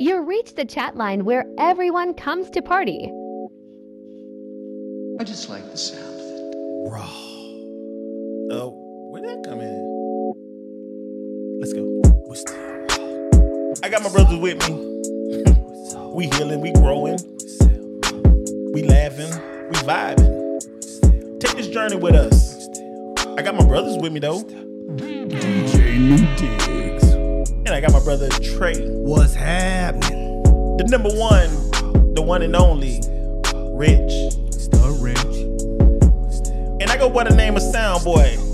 You reached the chat line where everyone comes to party. I just like the sound of it. Raw. Oh, where did that come in? Let's go. We still raw. I got my brothers with me. we healing, we growing, we laughing, we vibing. Take this journey with us. I got my brothers with me though. DJ New Diggs. And I got my brother Trae. What's happening? The number one, the one and only, Rich. Still rich. And I go by the name of SoundBoy.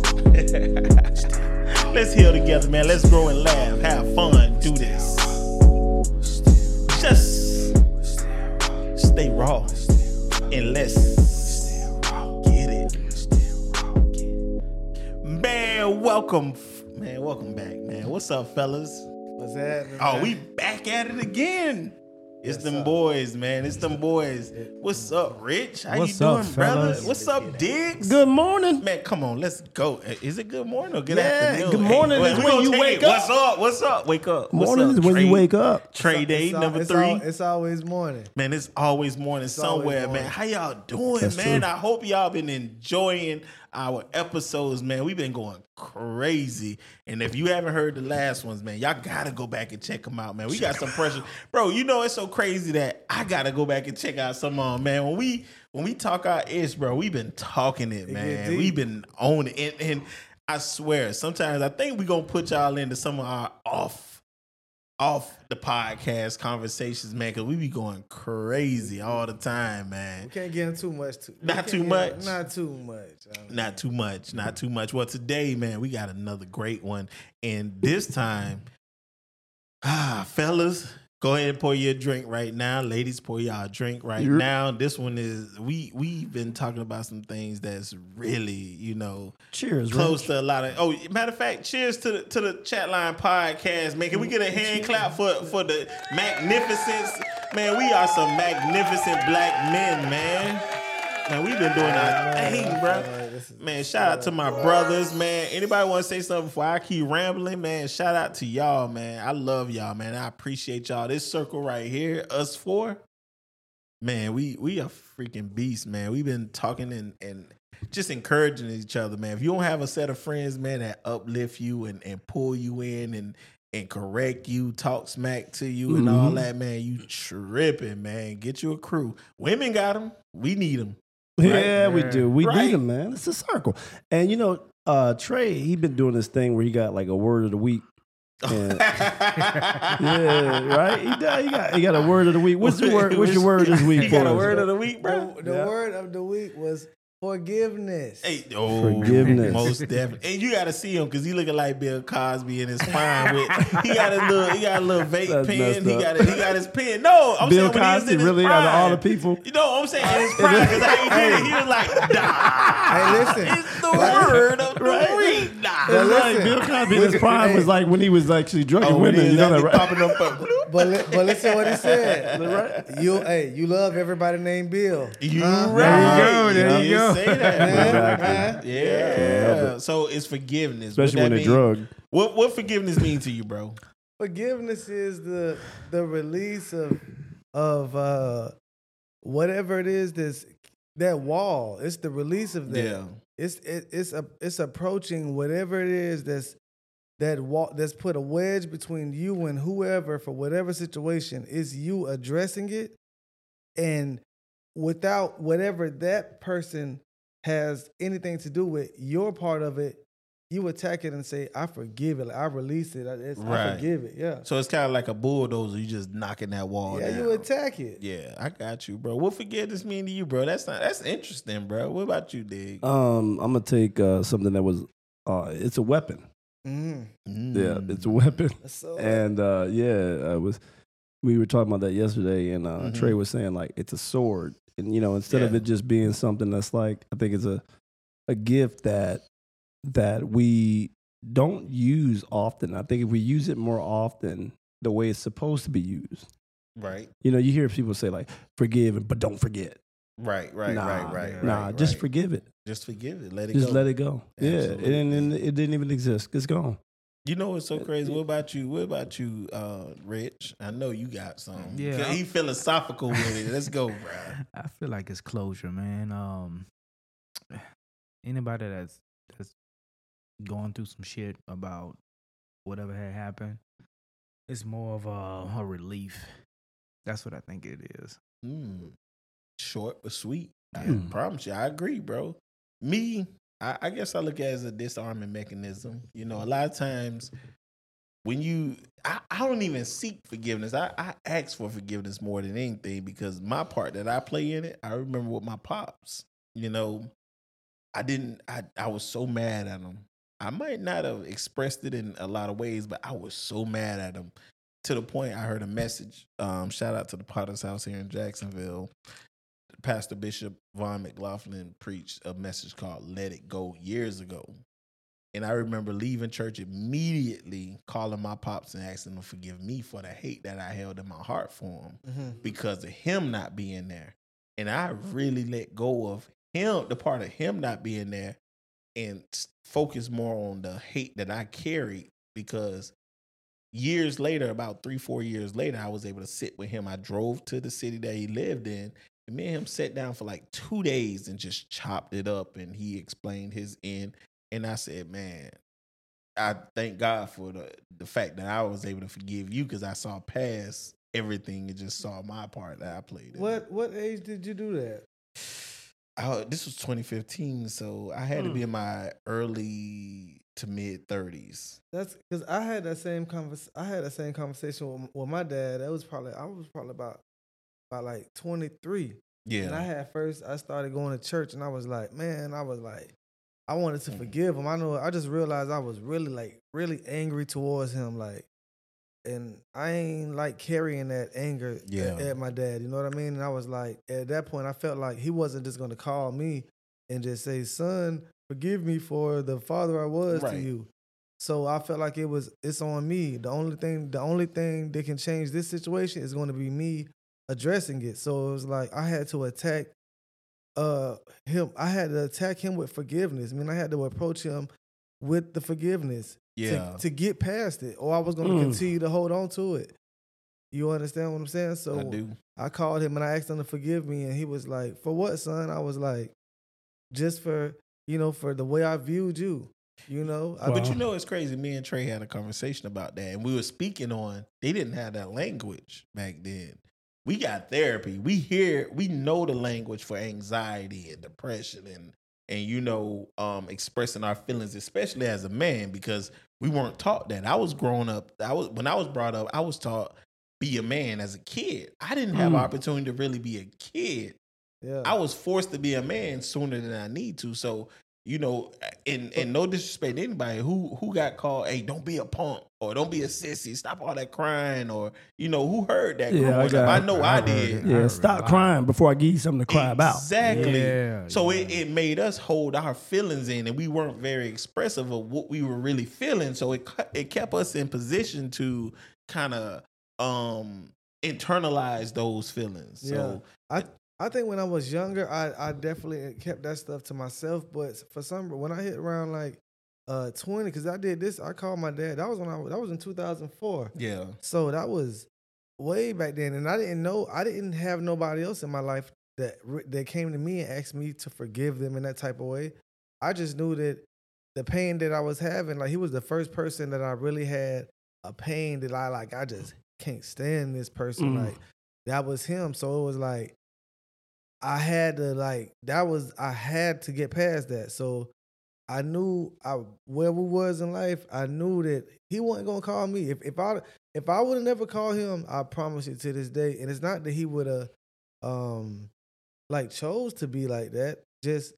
Let's heal together, man. Let's grow and laugh, have fun, do this. Just stay raw and let's get it. Man, welcome, man. Welcome back, man. What's up, fellas? What's happening? Oh, man? we back at it again. It's Yes, them sir. boys, man. It's them boys. What's up, Rich? How What's you up, doing, brother? fellas? What's up, Diggs? Good morning. Man, come on, let's go. Is it good morning or good Yeah, afternoon? good morning Hey, is when you wake up. What's up? What's up? Wake up. What's Morning up, is when Trae? you wake up. Trade Day number it's three. al- it's always morning. Man, it's always morning somewhere, always morning. man. How y'all doing, That's man? true. I hope y'all been enjoying our episodes, man. We've been going crazy. And if you haven't heard the last ones, man, y'all gotta go back and check them out, man. We got some pressure. Bro, you know it's so crazy that I gotta go back and check out some of 'em, man. When we when we talk our ish, bro, we've been talking it, man. We've been on it. And, and I swear, sometimes I think we gonna put y'all into some of our off off the podcast conversations, man, because we be going crazy all the time, man. We can't get into too much. Too, Not too get- much? Not too much. I mean, Not too much, not too much. Well, today, man, we got another great one. And this time, ah, fellas, go ahead and pour your drink right now. Ladies, pour y'all a drink right Yep. now. This one is we we've been talking about some things that's really, you know, Cheers, close Rich. to a lot of. Oh, matter of fact, cheers to the to the chat line podcast, man. Can we get a hand clap for for the magnificence, man? We are some magnificent black men, man. Man, we've been doing our thing, bro. Man, shout out to my brothers, man. Anybody want to say something before I keep rambling, man? Shout out to y'all, man. I love y'all, man. I appreciate y'all. This circle right here, us four, man. We we are freaking beasts, man. We've been talking and and just encouraging each other, man. If you don't have a set of friends, man, that uplift you and and pull you in and and correct you, talk smack to you, and all Mhm. that, man, you tripping, man. Get you a crew. Women got them. We need them. Yeah, we do. We Right. need him, man. It's a circle. And you know, uh, Trae, he been doing this thing where he got like a word of the week. And- yeah, right. He got, he got he got a word of the week. What's your word? What's your word this week? You got a us? word of the week, bro. The, the Yeah. word of the week was forgiveness. Hey, oh, Forgiveness. most definitely. And you got to see him because he looking like Bill Cosby in his prime. With he got a little, he got a little vape That's pen. He got, a, he got his pen. No, I'm Bill saying when he was Cosby, in really, prime. out of all the people. You know what I'm saying? In his prime, because how he did it, he was like, nah. Hey, listen. It's the word of the Right. week. Nah. That's listen. like Bill Cosby in his prime was like when he was actually drugging Oh, when women. You know was that, actually right? popping up. Up. But li- but listen to what he said. You hey, you love everybody named Bill. You Huh? right. go, there you did go. Say that. Yeah, Exactly. Yeah. yeah. So it's forgiveness. Especially when that they mean? drug. What what forgiveness mean to you, bro? Forgiveness is the the release of of uh whatever it is that's that wall. It's the release of that. Yeah. It's it, it's a, it's approaching whatever it is that's that wall that's put a wedge between you and whoever for whatever situation. Is you addressing it, and without whatever that person has anything to do with, your part of it, you attack it and say, "I forgive it. I release it. I, it's, I forgive it." Yeah, So it's kind of like a bulldozer. You just knocking that wall yeah, down. you attack it. yeah, I got you, bro. What forgiveness mean to you, bro? That's not that's interesting, bro. What about you, Dig? Um, I'm gonna take uh, something that was. Uh, it's a weapon. Mm. Yeah, Mm. it's a weapon. So, And uh, yeah, I was. We were talking about that yesterday, and uh, Mhm. Trae was saying like it's a sword, and you know instead of it just being something that's like I think it's a a gift that that we don't use often. I think if we use it more often, the way it's supposed to be used. right, You know, you hear people say like forgive, but don't forget. Right, right, nah, right, right, Nah, right, just right. forgive it. Just forgive it. Let it Just go. let it go. Yeah, and, and it didn't even exist. It's gone. You know what's so crazy? What about you? What about you, uh, Rich? I know you got some. Yeah, he philosophical with it. Let's go, bro. I feel like it's closure, man. Um, anybody that's that's going through some shit about whatever had happened, it's more of a, a relief. That's what I think it is. Mm. Short but sweet. I Mm. promise you, I agree, bro. Me, I, I guess I look at it as a disarming mechanism. You know, a lot of times when you, I, I don't even seek forgiveness. I, I ask for forgiveness more than anything because my part that I play in it, I remember with my pops. You know, I didn't. I I was so mad at him. I might not have expressed it in a lot of ways, but I was so mad at him to the point I heard a message. Um, shout out to the Potter's House here in Jacksonville. Pastor Bishop Vaughn McLaughlin preached a message called "Let It Go" years ago, and I remember leaving church immediately, calling my pops and asking them to forgive me for the hate that I held in my heart for him Mm-hmm. because of him not being there. And I really let go of him, the part of him not being there, and focus more on the hate that I carried because years later, about three, four years later, I was able to sit with him. I drove to the city that he lived in. And me and him sat down for like two days and just chopped it up. And he explained his end. And I said, man, I thank God for the the fact that I was able to forgive you because I saw past everything and just saw my part that I played. in. What what age did you do that? I, this was 2015, so I had to be hmm. in my early to mid 30s. That's because I had that same convers. I had that same conversation with, with my dad. That was probably I was probably about about like twenty three. Yeah. And I had first I started going to church and I was like, man, I was like, I wanted to Mhm. forgive him. I know I just realized I was really like really angry towards him, like, and I ain't like carrying that anger Yeah. at, my dad. You know what I mean? And I was like, at that point, I felt like he wasn't just gonna call me and just say, son, forgive me for the father I was to you. So I felt like it was it's on me. The only thing the only thing that can change this situation is going to be me addressing it. So it was like I had to attack uh him. I had to attack him with forgiveness. I mean, I had to approach him with the forgiveness yeah, to, to get past it, or I was going to Mm. continue to hold on to it. You understand what I'm saying? So I do. I called him and I asked him to forgive me, and he was like, "For what, son?" I was like, "Just for you know, for the way I viewed you." You know, I, But you know, it's crazy. Me and Trae had a conversation about that, and we were speaking on they didn't have that language back then. We got therapy. We hear, we know the language for anxiety and depression, and and you know, um, expressing our feelings, especially as a man, because we weren't taught that. I was growing up. I was when I was brought up. I was taught be a man as a kid. I didn't have Mm. opportunity to really be a kid. yeah, I was forced to be a man sooner than I need to. So, you know, and and no disrespect to anybody who who got called, hey, don't be a punk or don't be a sissy, stop all that crying, or you know, who heard that Yeah, I got- I know I, I did. it. I Yeah, heard stop a lot. crying before I give you something to cry about. Exactly. Yeah, So yeah. it, it made us hold our feelings in, and we weren't very expressive of what we were really feeling. So it it kept us in position to kind of um internalize those feelings. So I think when I was younger, I, I definitely kept that stuff to myself. But for some, when I hit around like uh 20, because I did this, I called my dad. That was when I that was in 2004. yeah, So that was way back then, and I didn't know I didn't have nobody else in my life that that came to me and asked me to forgive them in that type of way. I just knew that the pain that I was having, like he was the first person that I really had a pain that I like. I just can't stand this person. Mm. Like that was him. So it was like I had to like that was I had to get past that. So I knew I where we was in life. I knew that he wasn't gonna call me. If if I if I would have never called him, I promise you to this day. And it's not that he would have um like chose to be like that. Just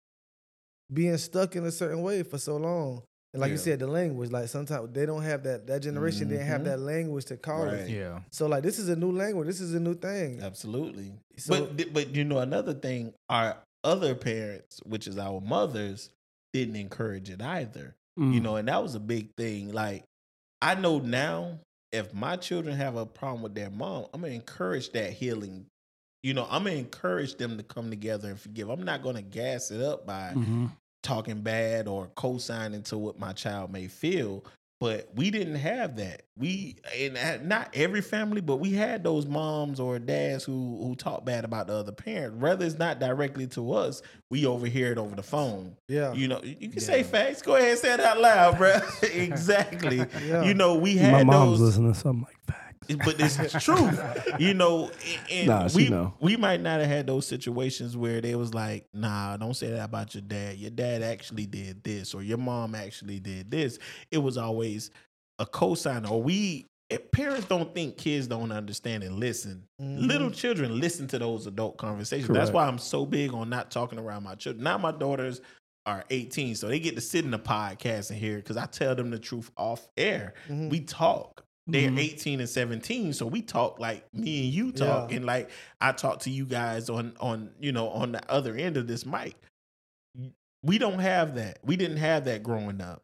being stuck in a certain way for so long. And like you said, the language, like sometimes they don't have that that generation didn't have Mhm. that language to call Right. it. Yeah. So like this is a new language. This is a new thing. absolutely. So but but you know another thing, our other parents, which is our mothers, didn't encourage it either. Mm. You know, and that was a big thing. Like I know now, if my children have a problem with their mom, I'm gonna encourage that healing. You know, I'm gonna encourage them to come together and forgive. I'm not gonna gas it up by Mhm. Talking bad or co-signing to what my child may feel. But we didn't have that. We and not every family, but we had those moms or dads who who talk bad about the other parent. Whether it's not directly to us, we overhear it over the phone. Yeah. You know, you can say facts. Go ahead and say it out loud, bro. exactly. Yeah. You know, we had My mom's those listening to something like facts. But it's true. You know, and Nah, we know. we might not have had those situations where they was like, "Nah, don't say that about your dad. Your dad actually did this, or your mom actually did this." It was always a cosign, or we. If parents don't think kids don't understand and listen. Little children listen to those adult conversations. That's why I'm so big on not talking around my children. Now my daughters are 18, so they get to sit in the podcast and hear because I tell them the truth off air. Mhm. We talk. They're Mhm. 18 and 17, so we talk like me and you talk, Yeah. and like I talk to you guys on on you know on the other end of this mic. We don't have that. We didn't have that growing up.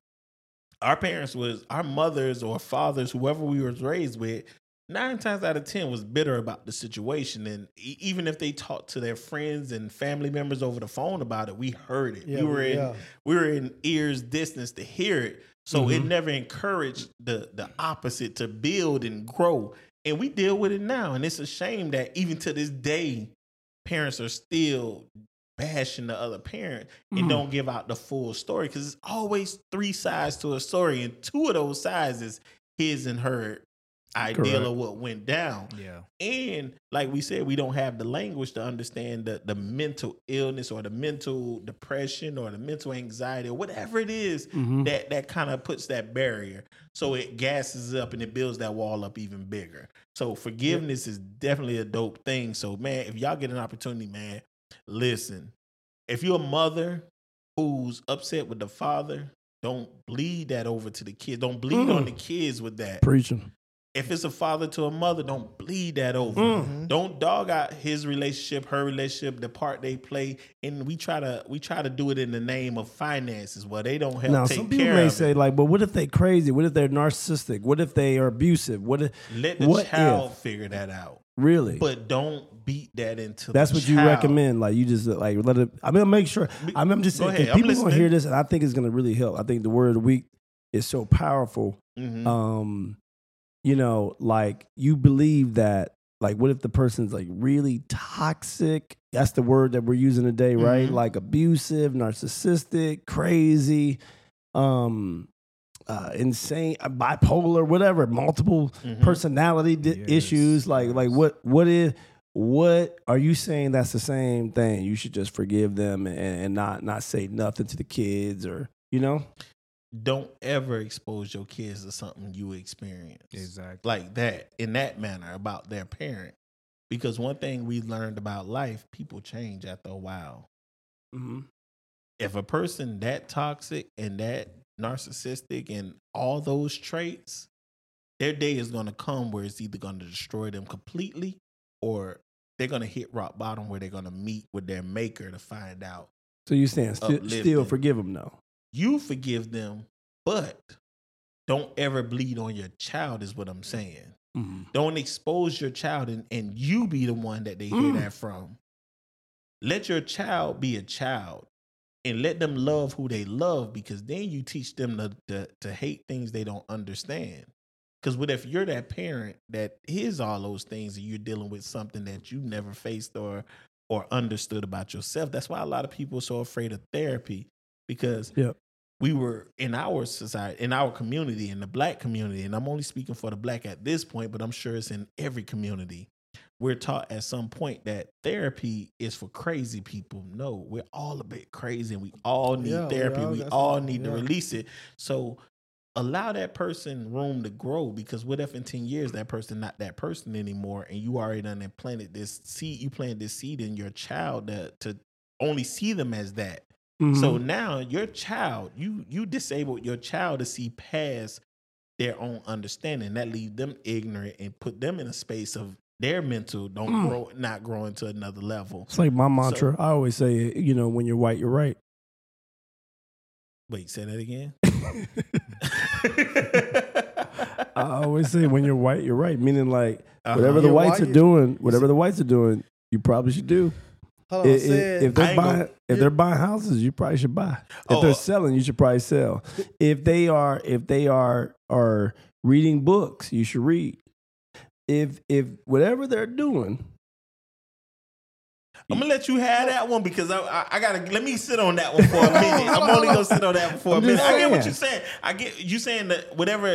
Our parents was our mothers or fathers, whoever we was raised with. Nine times out of ten was bitter about the situation, and e- even if they talked to their friends and family members over the phone about it, we heard it. Yeah, we were in yeah. we were in ears distance to hear it. So it Mhm. never encouraged the the opposite to build and grow. And we deal with it now. And it's a shame that even to this day, parents are still bashing the other parent and Mhm. don't give out the full story. Cause it's always three sides to a story. And two of those sides is his and her ideal Correct. of what went down. Yeah. And like we said, we don't have the language to understand the, the mental illness or the mental depression or the mental anxiety or whatever it is Mhm. that that kind of puts that barrier. So it gasses up and it builds that wall up even bigger. So forgiveness is definitely a dope thing. So man, if y'all get an opportunity, man, listen. If you're a mother who's upset with the father, don't bleed that over to the kids. Don't bleed Mm. on the kids with that Preaching. If it's a father to a mother, don't bleed that over. Mm. Don't dog out his relationship, her relationship, the part they play, and we try to we try to do it in the name of finances. Well, they don't help Now, take some people care may say, it. like, but what if they crazy? What if they're narcissistic? What if they are abusive? What if Let the what child if? figure that out, really? but don't beat that into. That's the what you recommend. Like you just like let it. I mean, make sure. I mean, I'm just saying ahead, 'cause I'm people gonna hear this, and I think it's gonna really help. I think the word of the week is so powerful. Mhm. Um, you know, like you believe that. Like, what if the person's like really toxic? That's the word that we're using today, right? Mhm. Like abusive, narcissistic, crazy, um, uh, insane, uh, bipolar, whatever, multiple Mhm. personality di- Yes, issues. Like, like yes. what, what is, what are you saying? That's the same thing. You should just forgive them and, and not, not say nothing to the kids, or you know. Don't ever expose your kids to something you experience. Exactly. like that in that manner about their parent. Because one thing we learned about life, people change after a while. Mm-hmm. If a person that toxic and that narcissistic and all those traits, their day is going to come where it's either going to destroy them completely or they're going to hit rock bottom where they're going to meet with their maker to find out. So you're saying still, still forgive them though? You forgive them, but don't ever bleed on your child, is what I'm saying. Mm-hmm. Don't expose your child and, and you be the one that they hear Mm. that from. Let your child be a child and let them love who they love because then you teach them to, to, to hate things they don't understand. Because what if you're that parent that hears all those things and you're dealing with something that you never faced or or understood about yourself? That's why a lot of people are so afraid of therapy because Yep. We were in our society, in our community, in the black community, and I'm only speaking for the black at this point, but I'm sure it's in every community. We're taught at some point that therapy is for crazy people. No, we're all a bit crazy and we all need Yeah, therapy. all We all need to release it. So allow that person room to grow because what if in 10 years that person not that person anymore and you already done implanted this seed, you planted this seed in your child to, to only see them as that. Mm-hmm. So now your child, you you disabled your child to see past their own understanding. That leaves them ignorant and put them in a space of their mental don't Mm. grow, not growing to another level. It's like my mantra. I always say, you know, when you're white, you're right. Wait, say that again. I always say, when you're white, you're right. Meaning, like Uh-huh. whatever the You're whites white, are doing, whatever the whites are doing, you probably should do. Hold on, If, if they're buying, gonna- if they're buying houses, you probably should buy. If Oh, they're selling, you should probably sell. If they are, if they are are reading books, you should read. If if whatever they're doing, I'm gonna let you have that one because I, I, I gotta let me sit on that one for a minute. I'm only gonna sit on that one for a I'm minute. just I get what you're saying. I get you saying that whatever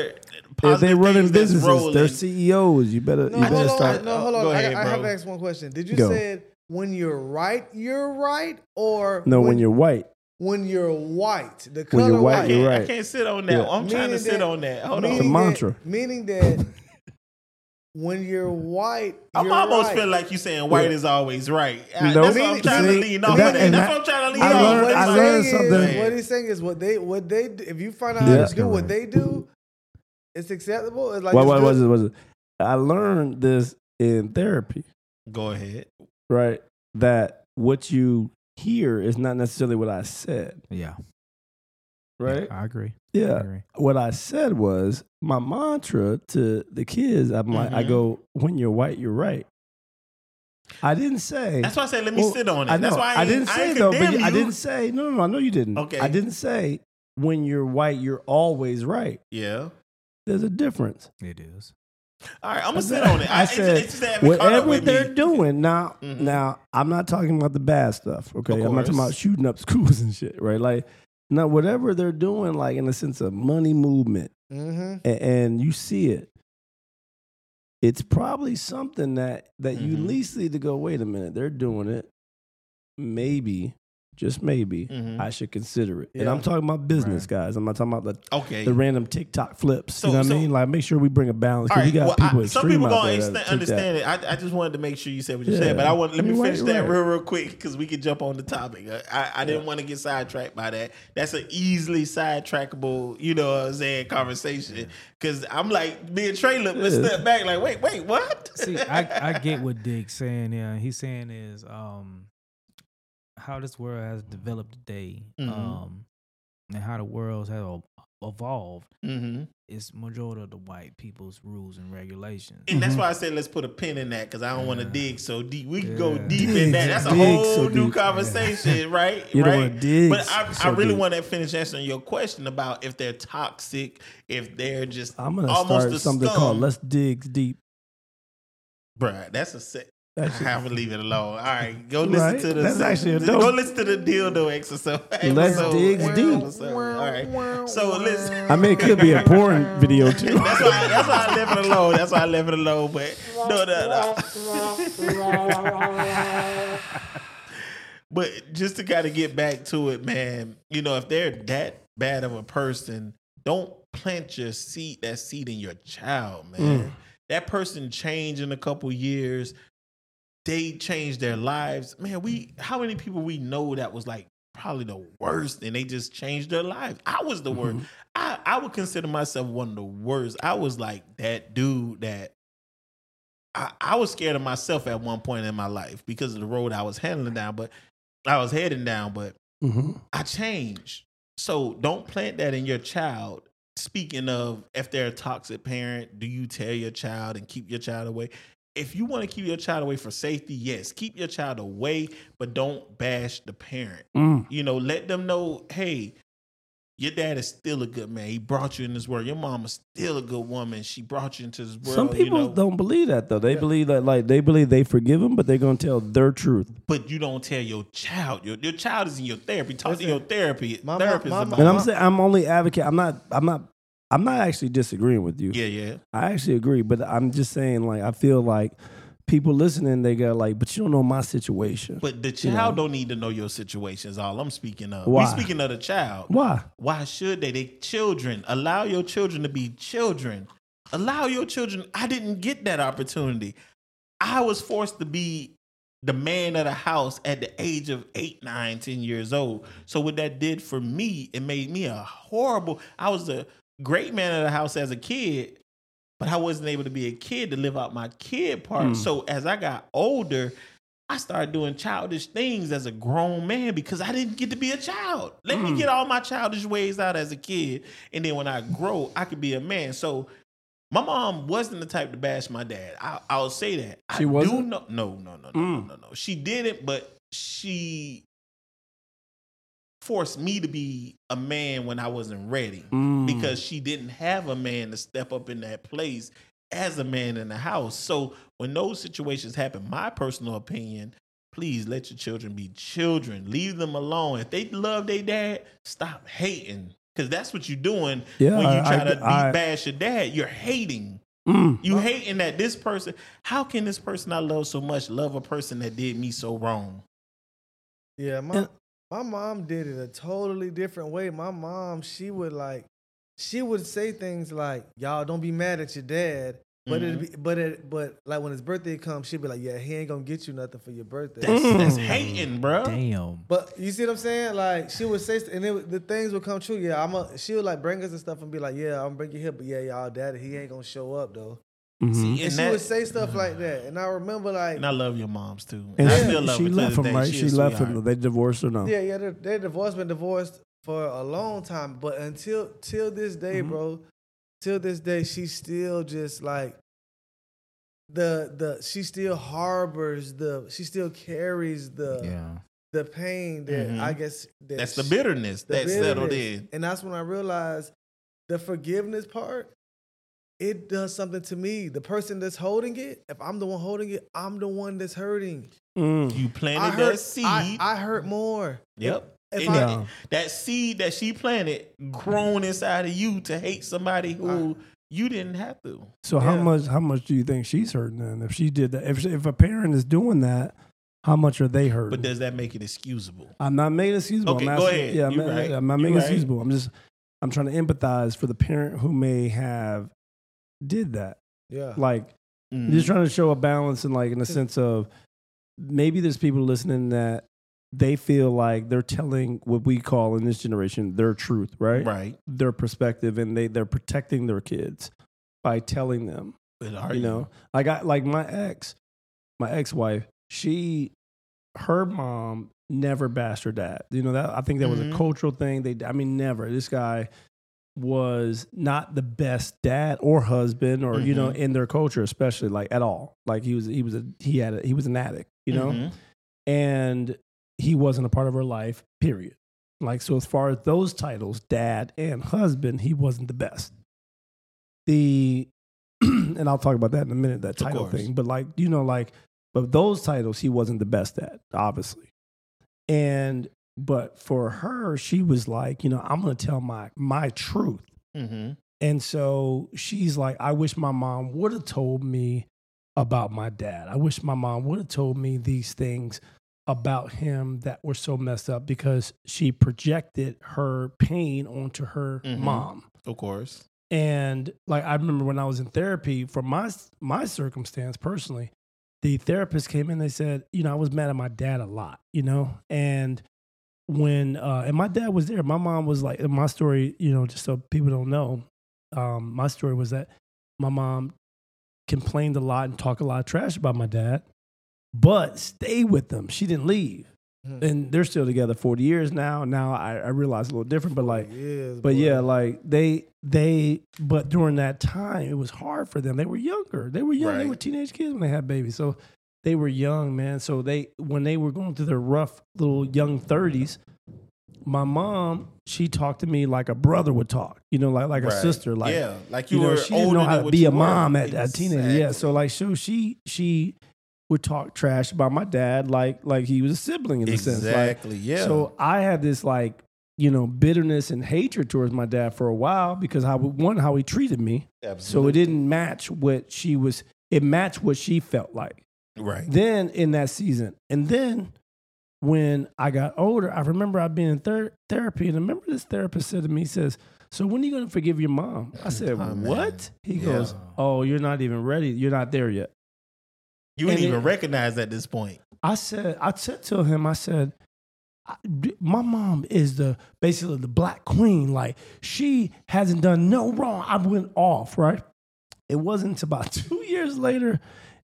if they're running things businesses, rolling, they're CEOs. You better no, you hold better on, start. no, hold on. Go I, ahead, I have bro. to ask one question. Did you Go. said when you're right, you're right, or No, when you're white, when you're white, the When color you're white, I white. can't, you're I can't sit on that. Yeah. I'm trying to Meaning sit that- on that. Hold It's a on. meaning mantra. That, meaning that when you're white, I'm you're almost right. feel like you saying white Yeah. is always right. I- No. That's what I'm See, trying to see, lean off. that- of that. and That's that- what I'm trying to I lean off. learned- what I he's learned saying is- something. what he's saying is what they what they do- if you find out Yeah. how to do what they do, it's acceptable. It's like what, it's what was it? Was it? I learned this in therapy, Go ahead. Right? That what you hear is not necessarily what I said, Yeah. right? I agree. I Yeah. agree. What I said was my mantra to the kids. I'm like, I Mhm. go, when you're white, you're right. I didn't say. That's why I said let me Well, sit on it. I know. That's why I, I didn't say ain't though, but you- I didn't say. No, no, no. I know you didn't. Okay. I didn't say when you're white, you're always right. Yeah. There's a difference. It is. All right, I'm gonna sit on it. I it's- said, it's just that haven't caught up Whatever they're doing now, Mhm. now I'm not talking about the bad stuff. Okay, I'm not talking about shooting up schools and shit. Right, like now whatever they're doing, like in the sense of money movement, Mhm. a- and, you see it, it's probably something that that you Mhm. least need to go. Wait a minute, they're doing it. Maybe, just maybe, Mhm. I should consider it. And I'm talking about business, Right. guys. I'm not talking about the Okay. the random TikTok flips. So- you know what so- I mean? Like, make sure we bring a balance because right. we got Well, people I, some people out gonna there. extend, that take that. understand it. I, I just wanted to make sure you said what you Yeah. said, but I want let me You're right, finish you're that real, real quick because we could jump on the topic. I, I, I didn't want to get sidetracked by that. That's an easily sidetrackable, you know what I'm saying, conversation. Because I'm like, me and Trae look, Yeah. step back, like, wait, wait, what? See, I, I get what Diggs' saying. Yeah, he's saying is um how this world has developed today, Mhm. um, and how the world has ev- evolved. hmm It's majority of the white people's rules and regulations. And that's Mhm. why I said let's put a pin in that because I don't want to dig so deep. We can go Yeah. deep in that. That's a dig whole so new deep. conversation, right? You don't right. dig. But I, so I really deep. want to finish answering your question about if they're toxic, if they're just I'm gonna almost start a something scum. called "Let's Dig Deep." Bruh, that's a set. That shit- I'm gonna leave it alone. All right, go listen Right? to the. That's actually a Go listen to the dildo episode. Let's episode- dig deep. episode. All right, so listen. I mean, it could be a porn video too. That's why. That's why I left it alone. That's why I left it alone. But no, no, no. but just to kind of get back to it, man. You know, if they're that bad of a person, don't plant your seed. That seed in your child, man. Mm. That person changed in a couple years. They changed their lives, man. We how many people we know that was like probably the worst, and they just changed their lives. I was the worst. Mhm. I, I would consider myself one of the worst. I was like that dude that I, I was scared of myself at one point in my life because of the road I was handling down, but I was heading down, but Mhm. I changed. So don't plant that in your child. Speaking of if they're a toxic parent, do you tell your child and keep your child away? If you want to keep your child away for safety, yes, keep your child away, but don't bash the parent Mm. you know, let them know, hey, your dad is still a good man. He brought you in this world. Your mom is still a good woman. She brought you into this world. Some people you know, don't believe that though. They Yeah. believe that like they believe they forgive them, but they're gonna tell their truth. but you don't tell your child. Your, your child is in your therapy. Talk Listen, to your therapy my- my- therapist my- about And. I'm saying I'm only advocate. I'm not. I'm not. I'm not actually disagreeing with you. Yeah, yeah. I actually agree, but I'm just saying like I feel like people listening they go like, but you don't know my situation. But the You child know. don't need to know your situation. Is all I'm speaking of. Why? We speaking of the child. Why? Why should they? They children. Allow your children to be children. Allow your children. I didn't get that opportunity. I was forced to be the man of the house at the age of eight, nine, ten years old. So what that did for me, it made me a horrible. I was a great man of the house as a kid, but I wasn't able to be a kid to live out my kid part. Hmm. So as I got older, I started doing childish things as a grown man because I didn't get to be a child. Let me Mm. get all my childish ways out as a kid, and then when I grow, I could be a man. So My mom wasn't the type to bash my dad. I, I'll say that. She I wasn't? know. No, no, no, no, Mm. no, no, no. She didn't, but she forced me to be a man when I wasn't ready Mm. because she didn't have a man to step up in that place as a man in the house. So when those situations happen, my personal opinion, please let your children be children. Leave them alone. If they love their dad, stop hating. Because that's what you're doing Yeah, when you try I- to beat I- bash your dad. You're hating. Mm. You hating that this person, how can this person I love so much love a person that did me so wrong? Yeah, my And- my mom did it a totally different way. My mom, she would like, she would say things like, "Y'all don't be mad at your dad." But Mm-hmm. it, but it, but like when his birthday comes, she'd be like, "Yeah, he ain't gonna get you nothing for your birthday." That's, that's Mm. hating, bro. Damn. But you see what I'm saying? Like she would say, and it, the things would come true. Yeah, I'm a. She would like bring us and stuff and be like, "Yeah, I'm bring you here, but yeah, y'all, daddy, he ain't gonna show up though." Mhm. See, And, and she that- would say stuff like that, and I remember like, And I love your moms too. And I she, still love she her left him, day. right? She She, left sweetheart. him. They divorced or no? yeah, yeah, they, they divorced, been divorced for a long time, but until till this day, Mm-hmm. bro, till this day, she still just like the the she still harbors the she still carries the Yeah. the pain that Mhm. I guess that That's the bitterness the that settled in. And that's when I realized the forgiveness part, it does something to me. The person that's holding it, if I'm the one holding it, I'm the one that's hurting. Mm. You planted I hurt, that seed. I, I hurt more. yep. If And I, that, that seed that she planted grown inside of you to hate somebody who you didn't have to. So how much? How much do you think she's hurting? Then, if she did that, if if a parent is doing that, how much are they hurting? But does that make it excusable? I'm not making excusable. Okay, I'm go asking- ahead. Yeah, I'm, You not- right. I'm not You making right. excusable. I'm just I'm trying to empathize for the parent who may have did that. yeah. Like Mm. just trying to show a balance and like in the sense of maybe there's people listening that they feel like they're telling what we call in this generation their truth, right? right. Their perspective and they they're protecting their kids by telling them But are you know Like i got like my ex my ex-wife she her mom never bashed her dad you know that i think that was Mhm. a cultural thing they i mean never this guy was not the best dad or husband or you know Mhm. in their culture especially like at all. Like he was he was a he had a, he was an addict you know? Mhm. and he wasn't a part of her life period. Like so as far as those titles dad and husband he wasn't the best. The and i'll talk about that in a minute that title thing but like you know like but those titles he wasn't the best at obviously. And but for her she was like you know i'm gonna tell my my truth Mhm. and so she's like, I wish my mom would have told me about my dad. I wish my mom would have told me these things about him that were so messed up because she projected her pain onto her Mhm. mom. Of course. And like I remember when I was in therapy for my my circumstance personally, the therapist came in. They said, you know, I was mad at my dad a lot, you know, and when uh, and my dad was there. My mom was like, my story, you know, just so people don't know, um, my story was that my mom complained a lot and talked a lot of trash about my dad, but stayed with them. She didn't leave, Hmm. and they're still together forty years now. Now I, I realize a little different, but like Yes, but boy. yeah, like they they but during that time it was hard for them. They were younger. They were young. They were teenage kids when they had babies. So they were young, man. So they when they were going through their rough little young thirties, my mom, she talked to me like a brother would talk. You know, like like a sister. Like yeah, like you, you know, she didn't know how to be a were. mom at a teenager. Yeah, so like, so she she would talk trash about my dad, like like he was a sibling in a sense. Like, exactly. yeah. so I had this like, you know, bitterness and hatred towards my dad for a while because how one how he treated me. So it didn't match what she was. It matched what she felt like. Right. Then in that season, and then when I got older, I remember I being in ther- therapy, and I remember this therapist said to me, he "says So when are you going to forgive your mom?" I said, Oh, man. "What?" He Yeah. goes, "Oh, you're not even ready. You're not there yet." You didn't and even it- recognize at this point. I said, I said to him, I said, my mom is the basically the black queen. Like she hasn't done no wrong. I went off, right? It wasn't until about two years later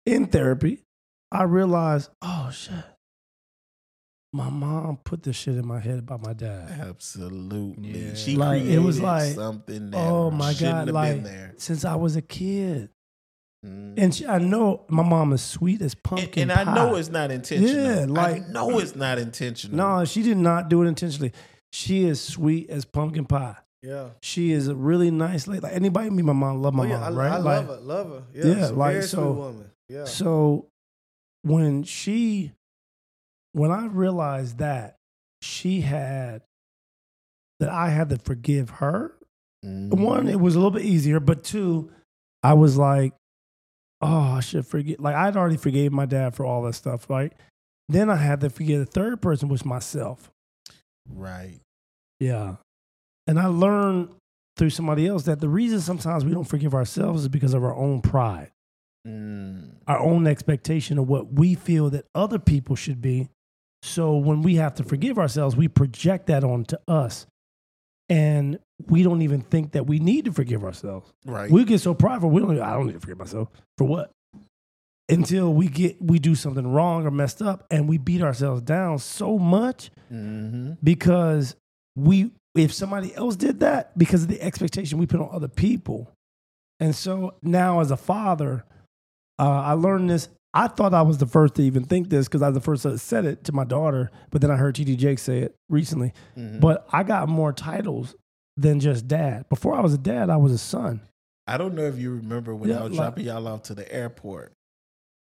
in therapy, I realized, oh shit. my mom put this shit in my head about my dad. Absolutely. Yeah. She Like, it was like, something that oh my shouldn't God, have like been there. since I was a kid. Mm. And she, I know my mom is sweet as pumpkin and, and I know it's not intentional. Yeah, like- I know it's not intentional. No, she did not do it intentionally. She is sweet as pumpkin pie. Yeah. She is a really nice lady. Like anybody meet my mom, love my oh, yeah, mom, I, right? I like, love her. Love her. Yeah. Yeah, like, so- woman. Yeah. So when she, when I realized that she had, that I had to forgive her, Mhm. one, it was a little bit easier, but two, I was like, oh, I should forget. Like I'd already forgave my dad for all that stuff, right? Then I had to forgive the third person was myself. right. Yeah. And I learned through somebody else that the reason sometimes we don't forgive ourselves is because of our own pride, Mm. our own expectation of what we feel that other people should be. So when we have to forgive ourselves, we project that onto us. And we don't even think that we need to forgive ourselves. Right. We get so prideful, we don't I don't need to forgive myself. For what? Until we get we do something wrong or messed up and we beat ourselves down so much mm-hmm. because we if somebody else did that because of the expectation we put on other people and so now as a father uh, i learned this i thought i was the first to even think this because i was the first that said it to my daughter but then i heard TD Jakes say it recently Mm-hmm. but i got more titles than just dad before i was a dad i was a son I don't know if you remember when Yeah, I was like- dropping y'all off to the airport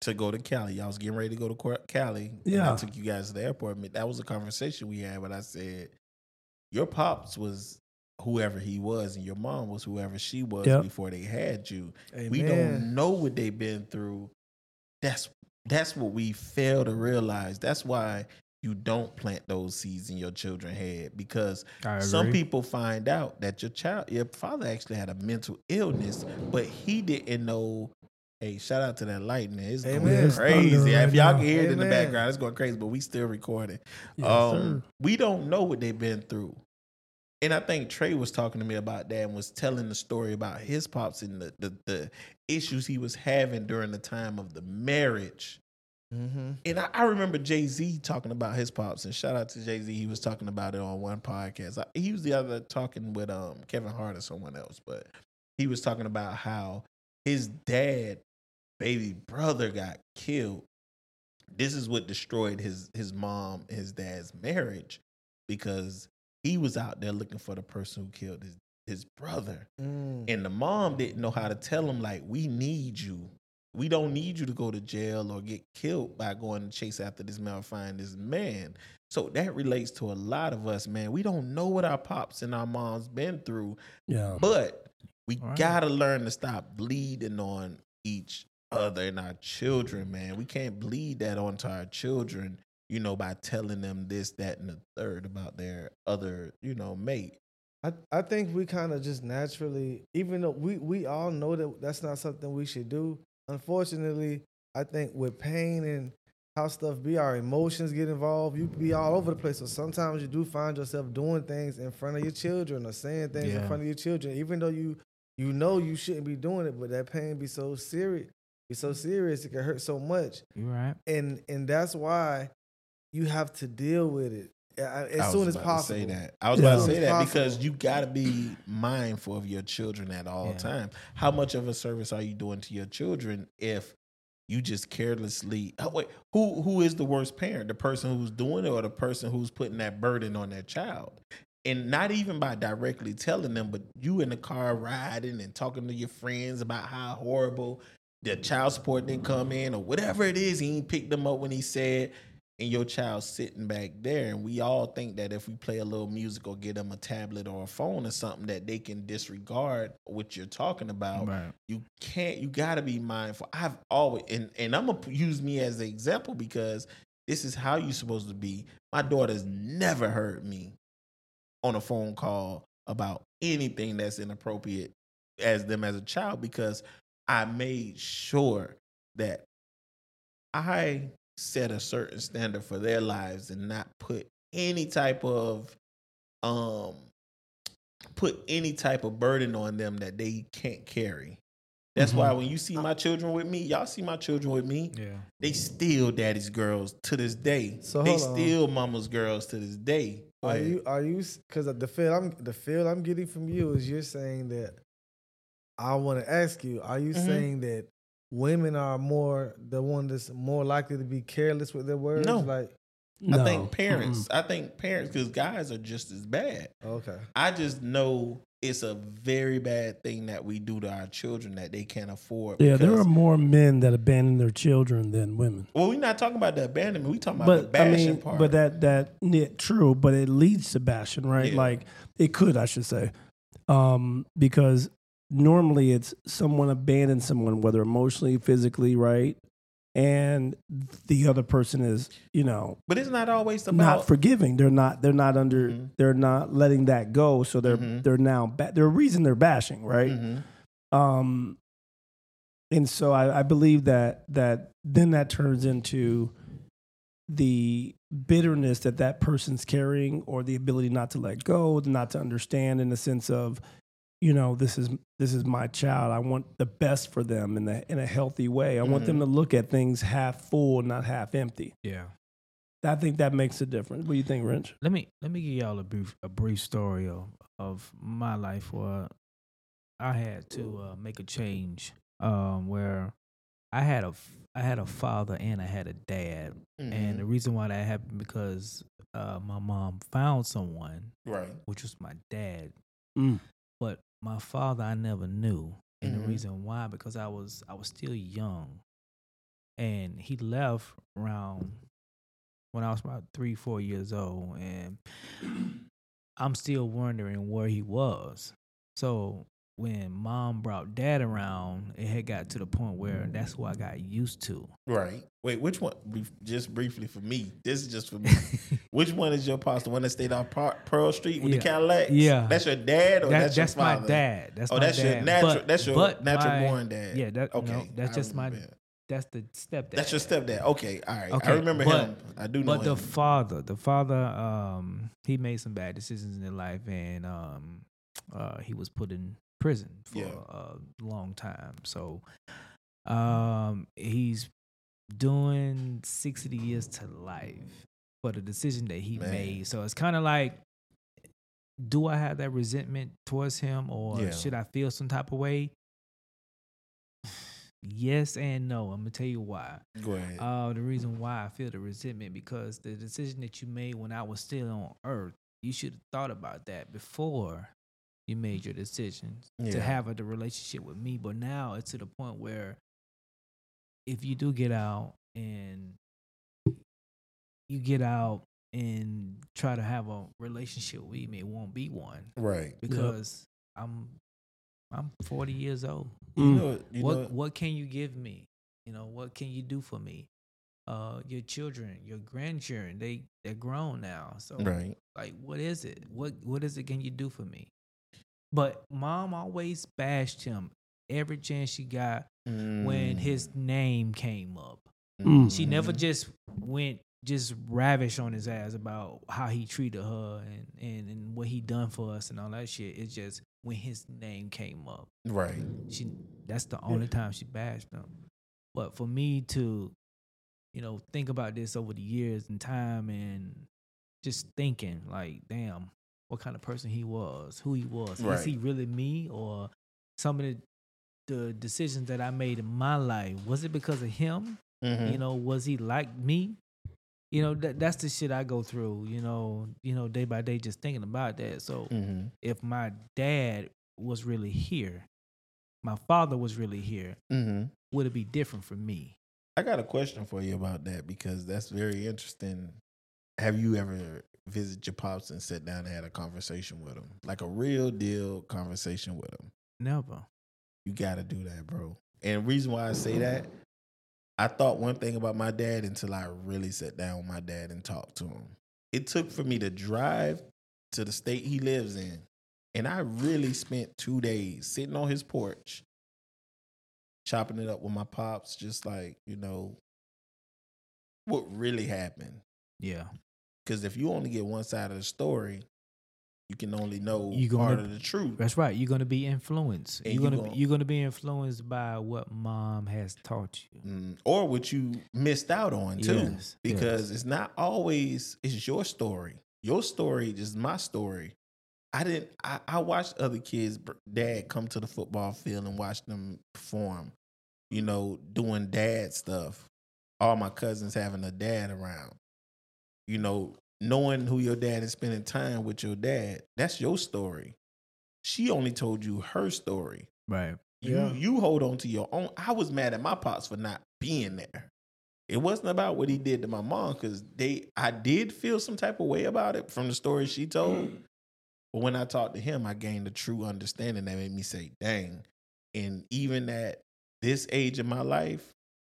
to go to Cali. Y'all was getting ready to go to Cali. Yeah. I took you guys to the airport. I mean, That was a conversation we had when I said, Your pops was whoever he was, and your mom was whoever she was Yep. before they had you. Amen. We don't know what they've been through. That's that's what we fail to realize. That's why you don't plant those seeds in your children's head because some people find out that your child, your father actually had a mental illness, but he didn't know. Hey, shout out to that lightning. It's Amen. going It's crazy. thunder if y'all now. can hear it in the background, it's going crazy, but we still recording. Yes, um, we don't know what they've been through. And I think Trae was talking to me about that and was telling the story about his pops and the, the, the issues he was having during the time of the marriage. Mm-hmm. And I, I remember Jay Z talking about his pops, and shout out to Jay Z. He was talking about it on one podcast. I, he was the other talking with um Kevin Hart or someone else, but he was talking about how his dad, baby brother, got killed. This is what destroyed his his mom, his dad's marriage, because he was out there looking for the person who killed his his brother. Mm. And the mom didn't know how to tell him, like, we need you. We don't need you to go to jail or get killed by going to chase after this man or find this man. So that relates to a lot of us, man. We don't know what our pops and our moms been through, yeah but we Right. gotta learn to stop bleeding on each other and our children, man. We can't bleed that onto our children, you know, by telling them this, that, and the third about their other, you know, mate. I, I think we kind of just naturally, even though we, we all know that that's not something we should do. Unfortunately, I think with pain and how stuff be, our emotions get involved. You can be all over the place. So sometimes you do find yourself doing things in front of your children or saying things in front of your children, even though you you know you shouldn't be doing it. But that pain be so serious, be so serious, it can hurt so much you right. and and that's why you have to deal with it as soon as possible. Say that. I was Yeah. about to say that soon because you got to be mindful of your children at all Yeah. times. How much of a service are you doing to your children if you just carelessly? Oh, wait, who who is the worst parent? The person who's doing it, or the person who's putting that burden on their child? And not even by directly telling them, but you in the car riding and talking to your friends about how horrible the child support didn't come in, or whatever it is. He ain't picked them up when he said and your child sitting back there and we all think that if we play a little music or get them a tablet or a phone or something that they can disregard what you're talking about Right. you can't you got to be mindful i've always and, and i'm gonna use me as an example because this is how you're supposed to be my daughter's never heard me on a phone call about anything that's inappropriate as them as a child because i made sure that i set a certain standard for their lives and not put any type of um put any type of burden on them that they can't carry That's why Mm-hmm. when you see my children with me, y'all see my children with me. Yeah. They still daddy's girls to this day. So they hold on. mama's girls to this day. Go Are ahead. you are you because the feel I'm the feel I'm getting from you is you're saying that I want to ask you, are you Mhm. saying that women are more the one that's more likely to be careless with their words? No. Like I think parents. I think parents because guys are just as bad. okay. I just know it's a very bad thing that we do to our children that they can't afford. Yeah, there are more men that abandon their children than women. Well, we're not talking about the abandonment. We're talking about the But I mean, part. but that that yeah, true, but it leads to bashing, right? Yeah. Like it could, I should say, um, because normally it's someone abandons someone, whether emotionally, physically, right, and the other person is, you know, But it's not always about not forgiving. They're not. They're not under. Mhm. They're not letting that go. So they're Mhm. they're now. Ba- there's a reason they're bashing, right? Mhm. Um, and so I, I believe that that then that turns into the bitterness that that person's carrying, or the ability not to let go, not to understand, in the sense of, you know, this is this is my child. I want the best for them in the in a healthy way. I want them to look at things half full, not half empty. Yeah. I think that makes a difference. What do you think, Rich? Let me let me give y'all a brief a brief story of of my life where I had to uh, make a change um, where I had a i had a father and I had a dad, and the reason why that happened because uh, my mom found someone, right. which was my dad, Mm. My father I never knew, and Mhm. the reason why because I was I was still young, and he left around when I was about three four years old, and I'm still wondering where he was. So when mom brought dad around, it had got to the point where that's who I got used to. Right. Wait, which one? Just briefly for me. This is just for me. which one is your pastor? The one that stayed on Pearl Street with Yeah. the Cadillacs? Yeah. That's your dad or That- that's, that's your my dad. That's oh, that's your natural. But- that's your natural my- born dad. Yeah, that okay. no, that's I just my remember that's the stepdad. That's your stepdad. Okay, all right. I remember but- him. I do know But the father, the father, um, he made some bad decisions in his life, and um, uh, he was put in prison for Yeah. a long time. So, um, he's doing sixty years to life for the decision that he Man. made. So it's kind of like, do I have that resentment towards him, or Yeah. should I feel some type of way? Yes and no. I'm gonna tell you why. Go ahead. Uh, the reason why I feel the resentment because the decision that you made when I was still on Earth, you should have thought about that before you made your decisions to have a the relationship with me. But now it's to the point where if you do get out and you get out and try to have a relationship with me, it won't be one right. because I'm I'm 40 years old You Mm. know, you what know, what can you give me? You know, what can you do for me? Uh, your children, your grandchildren, they they're grown now. So right. like, what is it? What what is it? Can you do for me? But mom always bashed him every chance she got when Mm. his name came up. Mm. She never Mhm. just went just ravish on his ass about how he treated her and, and, and what he done for us and all that shit. It's just when his name came up Right. she that's the only time she bashed him. But for me to, you know, think about this over the years and time and just thinking like, damn, what kind of person he was, who he was. Right. Is he really me or some of the the decisions that I made in my life, was it because of him? Mhm. You know, was he like me? You know, that that's the shit I go through, you know, you know, day by day just thinking about that. So Mhm. if my dad was really here, my father was really here, Mhm. would it be different for me? I got a question for you about that because that's very interesting. Have you ever visited your pops and sat down and had a conversation with him, like a real deal conversation with him? Never. You got to do that, bro. And reason why I say that, I thought one thing about my dad until I really sat down with my dad and talked to him. It took for me to drive to the state he lives in, and I really spent two days sitting on his porch, chopping it up with my pops, just like you know what really happened. Yeah. Because if you only get one side of the story, You can only know You part gonna- of the truth. That's right. You're gonna be influenced. You're you gonna gon- you're gonna be influenced by what mom has taught you. Mm, or what you missed out on too Yes, because yes. it's not always it's your story your story is my story i didn't i, I watched other kids dad come to the football field and watch them perform you know doing dad stuff all my cousins having a dad around you know knowing who your dad is spending time with your dad that's your story she only told you her story Right. you Yeah. you hold on to your own. I was mad at my pops for not being there. It wasn't about what he did to my mom because they I did feel some type of way about it from the story she told. Mm. But when I talked to him, I gained a true understanding that made me say, dang. And even at this age in my life,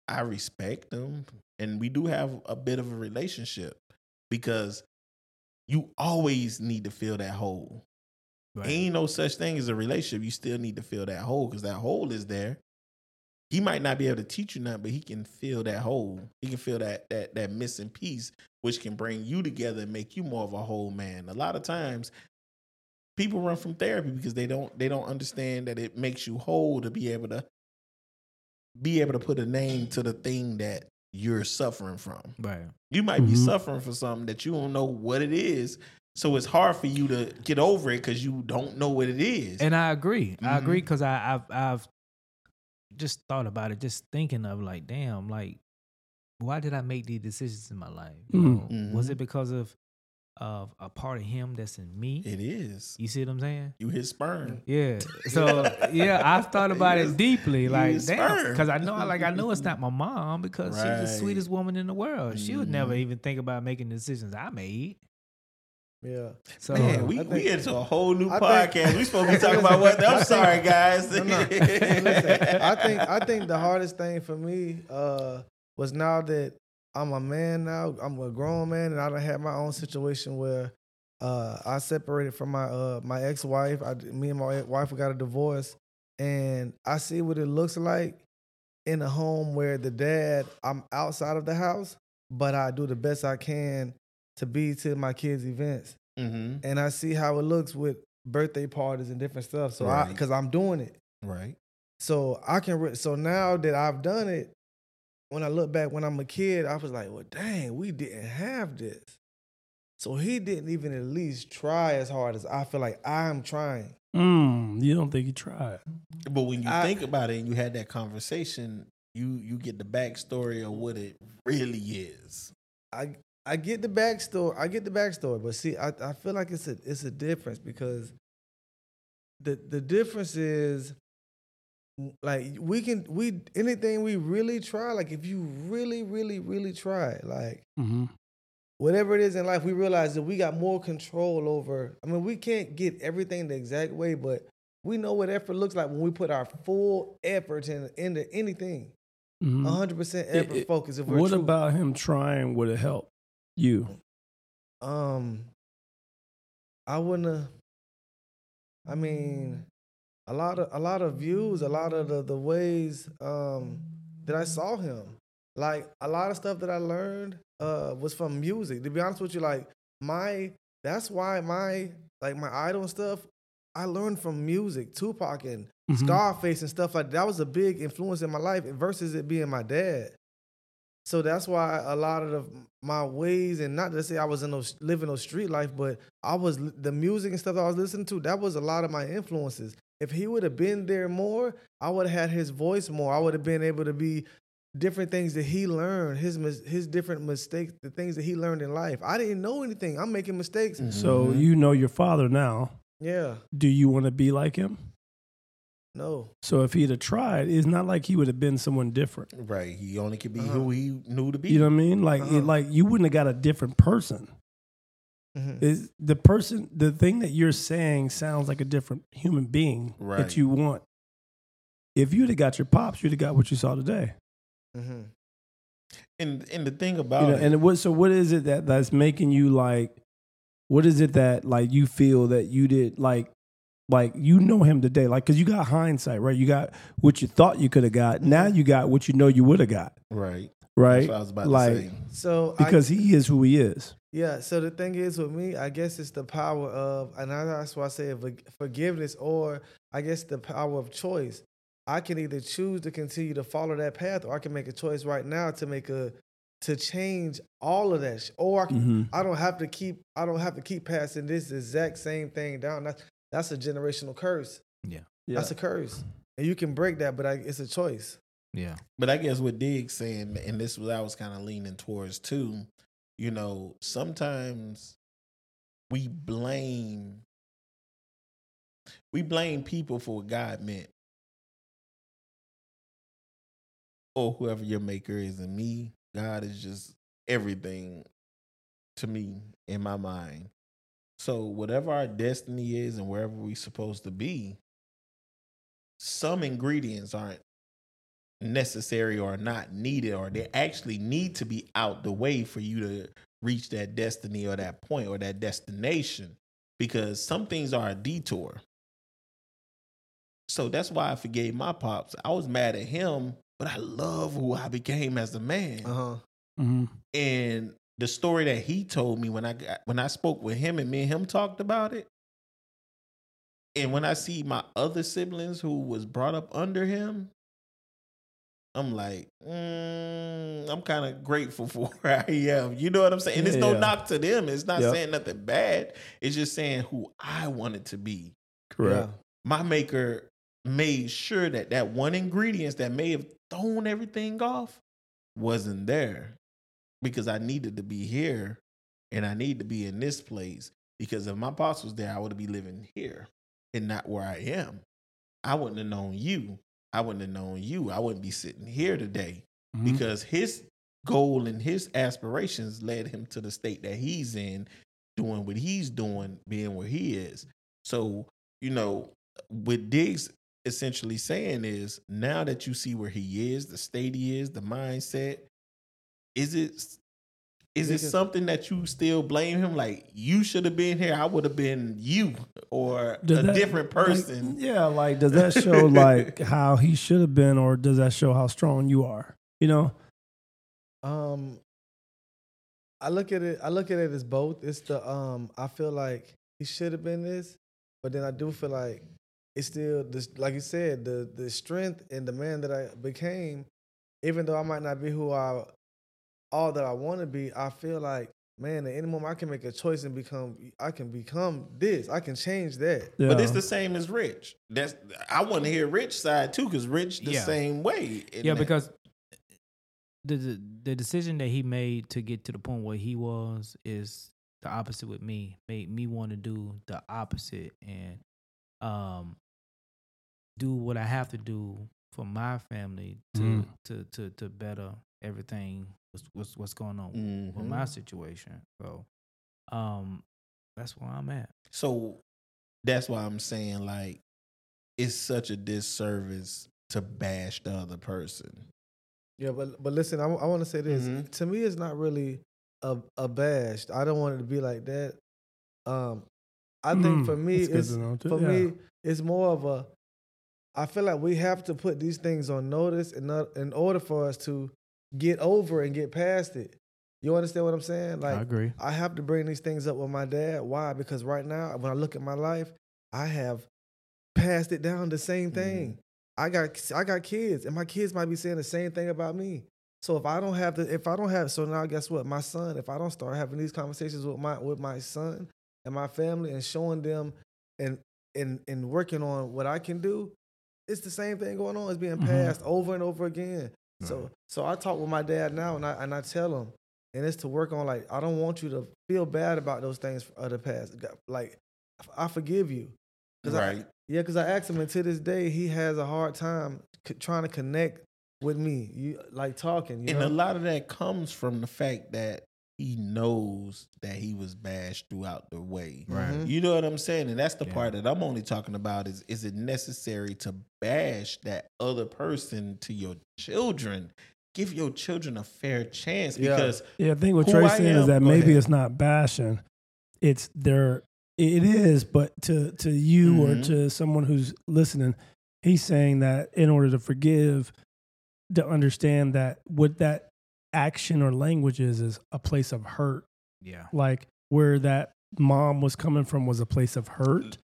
I respect him. And we do have a bit of a relationship because you always need to fill that hole. Right. Ain't no such thing as a relationship. You still need to fill that hole because that hole is there. He might not be able to teach you nothing, but he can fill that hole. He can fill that that that missing piece, which can bring you together and make you more of a whole man. A lot of times, people run from therapy because they don't they don't understand that it makes you whole to be able to be able to put a name to the thing that you're suffering from. Right. You might be Mhm. suffering for something that you don't know what it is. So it's hard for you to get over it because you don't know what it is. And I agree. I Mhm. agree because I, I've I've just thought about it, just thinking of like, damn, like, why did I make these decisions in my life? You Mm. know, Was it because of of a part of him that's in me? it is. You see what I'm saying? You hit sperm. Yeah. So yeah, I've thought about it deeply. Like, damn, because I know, like, I know it's not my mom because she's the sweetest woman in the world. She would never Mhm. even think about making decisions I made. Yeah. So Man, we, I we think- into a whole new I podcast. think- we supposed to be talking about what? I'm sorry, guys. No, no. Listen, I think I think the hardest thing for me uh, was now that I'm a man now, I'm a grown man, and I don't have my own situation where uh, I separated from my uh, my ex wife. Me and my wife got a divorce, and I see what it looks like in a home where the dad I'm outside of the house, but I do the best I can to be to my kids' events hmm and I see how it looks with birthday parties and different stuff. So I Right. because I'm doing it, Right. so I can. Re- so now that I've done it, when I look back when I'm a kid, I was like, well, dang, we didn't have this. So he didn't even at least try as hard as I feel like I'm trying. Mm, you don't think he tried? But when you I- think about it and you had that conversation, you you get the backstory of what it really is. I I get the backstory. I get the backstory, but see, I, I feel like it's a it's a difference because the the difference is like we can we anything we really try. Like if you really really really try, like Mm-hmm. whatever it is in life, we realize that we got more control over. I mean, we can't get everything the exact way, but we know what effort looks like when we put our full effort in, into anything. Mm-hmm. hundred percent effort it- focus. If What true. about him trying would have helped you? Um, I wouldn't. Have, I mean, a lot of a lot of views, a lot of the the ways um that I saw him, like a lot of stuff that I learned uh was from music. To be honest with you, like my that's why my like my idol and stuff. I learned from music, Tupac and Mhm. Scarface and stuff like that. that was a big influence in my life versus it being my dad. So that's why a lot of the, my ways, and not to say I was in those living those street life, but I was the music and stuff I was listening to. That was a lot of my influences. If he would have been there more, I would have had his voice more. I would have been able to be different things that he learned, his his different mistakes, the things that he learned in life. I didn't know anything. I'm making mistakes. So Mhm. you know your father now. Yeah, Do you want to be like him? no. So if he'd have tried, it's not like he would have been someone different. Right. He only could be Uh-huh. who he knew to be. You know what I mean? Like, Uh-huh. it, like you wouldn't have got a different person. Mhm. Is the person the thing that you're saying sounds like a different human being Right. that you want. If you'd have got your pops, you'd have got what you saw today. Mhm. and and the thing about You know, it, and what so what is it that that's making you like? What is it that like you feel that you did like? Like you know him today, like because you got hindsight, right? You got what you thought you could have got. Now you got what you know you would have got. right. right? That's what I was about like to say. So I- because he is who he is. Yeah. So the thing is with me, I guess it's the power of, and that's why I say forgiveness, or I guess the power of choice. I can either choose to continue to follow that path, or I can make a choice right now to make a to change all of that, or I, can, Mhm. I don't have to keep I don't have to keep passing this exact same thing down. That's that's a generational curse. Yeah. Yeah. That's a curse, and you can break that, but I, it's a choice. Yeah. But I guess what Diggs saying, and this was I was kind of leaning towards too, you know, sometimes we blame we blame people for what God meant. Or whoever your maker is and me, God is just everything to me in my mind. So whatever our destiny is and wherever we're supposed to be, some ingredients aren't necessary or not needed or they actually need to be out the way for you to reach that destiny or that point or that destination because some things are a detour. So that's why i forgave my pops. I was mad at him but i love who i became as a man. Uh huh. hmm and the story that he told me when I got when I spoke with him and me and him talked about it, and when I see my other siblings who was brought up under him, I'm like, mm, I'm kind of grateful for where I am. You know what I'm saying? And it's no knock to them. It's not Yep. saying nothing bad. It's just saying who I wanted to be. Correct. My maker made sure that that one ingredient that may have thrown everything off wasn't there because I needed to be here and I need to be in this place because if my boss was there, I would be living here and not where I am. I wouldn't have known you. I wouldn't have known you. I wouldn't be sitting here today Mhm. because his goal and his aspirations led him to the state that he's in, doing what he's doing, being where he is. So, you know, what Diggs essentially saying is now that you see where he is, the state he is, the mindset, is it is it something that you still blame him? Like you should have been here, I would have been you or Does a that- different like, person. yeah, like does that show like how he should have been, or does that show how strong you are? You know? Um, I look at it. I look at it as both. It's the um. I feel like he should have been this, but then I do feel like it's still this. Like you said, the the strength and the man that I became, even though I might not be who I all that I want to be, I feel like man, at any moment I can make a choice and become. I can become this. I can change that. Yeah. But it's the same as Rich. That's I want to hear Rich side too, because Rich the Yeah. same way. Yeah, that. because the, the the decision that he made to get to the point where he was is the opposite with me. Made me want to do the opposite and um do what I have to do for my family to Mhm. to to to better everything what's what's, what's going on with Mhm. my situation. So um that's where I'm at. So that's why I'm saying like it's such a disservice to bash the other person. Yeah, but but listen, I, want to say this. Mhm. To me, it's not really a a bash. I don't want it to be like that. Um, I think Mm, for me, that's it's too. for Yeah. me, it's more of a. I feel like we have to put these things on notice in in order for us to get over and get past it. You understand what I'm saying? Like I agree. I have to bring these things up with my dad. Why? Because right now, when I look at my life, I have passed it down the same thing. I got I got kids, and my kids might be saying the same thing about me. So if I don't have the, if I don't have, so now guess what? My son, if I don't start having these conversations with my with my son and my family and showing them and and and working on what I can do, it's the same thing going on. It's being Mhm. passed over and over again. So so I talk with my dad now, and I and I tell him, and it's to work on like I don't want you to feel bad about those things of the past. Like I forgive you, 'Cause I- Right. yeah, because I asked him, and to this day, he has a hard time c- trying to connect with me. You like talking, you and know? a lot of that comes from the fact that he knows that he was bashed throughout the way. Right. Mhm. You know what I'm saying? And that's the Yeah. part that I'm only talking about is is it necessary to bash that other person to your children? Give your children a fair chance Yeah. because Yeah, I think what who Trae's saying is that maybe ahead. it's not bashing. It's there. It is, but to to you or Mhm. to someone who's listening, he's saying that in order to forgive, to understand that what that action or language is is a place of hurt. Yeah. Like where that mom was coming from was a place of hurt.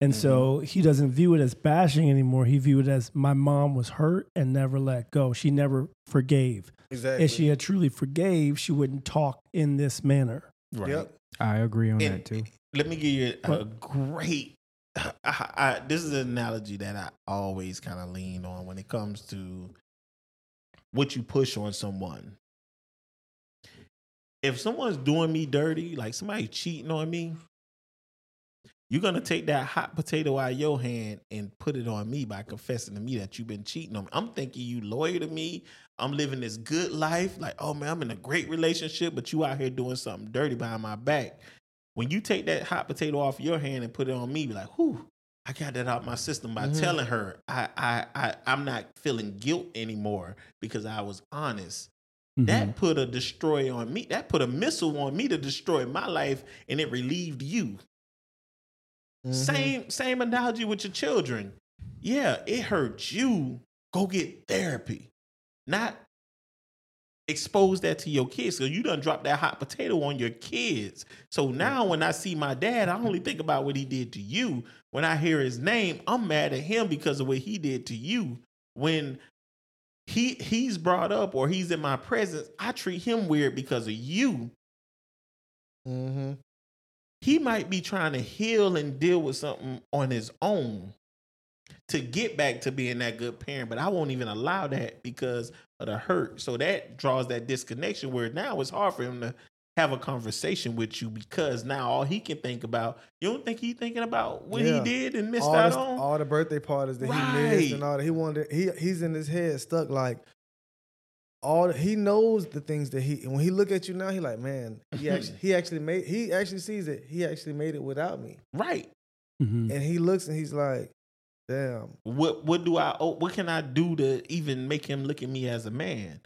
And so mm-hmm. he doesn't view it as bashing anymore. He viewed it as my mom was hurt and never let go. She never forgave. Exactly. If she had truly forgave, she wouldn't talk in this manner. Right. Yep. I agree on And that too. Let me give you a, a What? great. I, I, this is an analogy that I always kind of lean on when it comes to what you push on someone. If someone's doing me dirty, like somebody cheating on me, you're gonna take that hot potato out of your hand and put it on me by confessing to me that you've been cheating on me. I'm thinking you loyal to me. I'm living this good life. Like, oh man, I'm in a great relationship, but you out here doing something dirty behind my back. When you take that hot potato off your hand and put it on me, be like, whew, I got that out my system by Mhm. telling her I, I I I'm not feeling guilt anymore because I was honest. Mm-hmm. That put a destroy on me. That put a missile on me to destroy my life, and it relieved you. Mhm. Same same analogy with your children. Yeah, it hurt you. Go get therapy. Not expose that to your kids. So you done drop that hot potato on your kids. So now when I see my dad, I only think about what he did to you. When I hear his name, I'm mad at him because of what he did to you. When he he's brought up or he's in my presence, I treat him weird because of you Mhm. he might be trying to heal and deal with something on his own to get back to being that good parent. But I won't even allow that because of the hurt. So that draws that disconnection where now it's hard for him to have a conversation with you because now all he can think about, you don't think he thinking about what Yeah. he did and missed all, out the, on? all the birthday parties that he missed and all that. He wanted. He he's in his head stuck like all. He knows the things that he. When he look at you now, he like, man. He actually he actually made. He actually sees it. He actually made it without me. right. Mhm. And he looks and he's like, damn. What what do I oh, what can I do to even make him look at me as a man?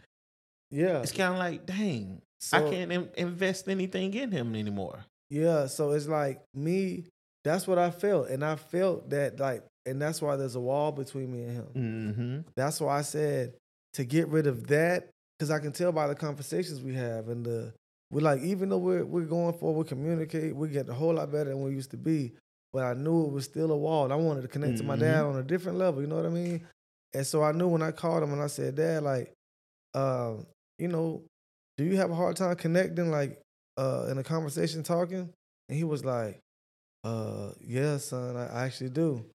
Yeah. It's kind of like, dang, So, I can't in- invest anything in him anymore. Yeah. So it's like me. That's what I felt, and I felt that like, and that's why there's a wall between me and him. Mm-hmm. That's why I said to get rid of that because I can tell by the conversations we have and the we're like even though we're we're going forward, we communicate, we get a whole lot better than we used to be. But I knew it was still a wall. And I wanted to connect to my dad on a different level. You know what I mean? And so I knew when I called him and I said, Dad, like, um, you know, do you have a hard time connecting, like, uh, in a conversation, talking? And he was like, uh, yeah, son, I, I actually do.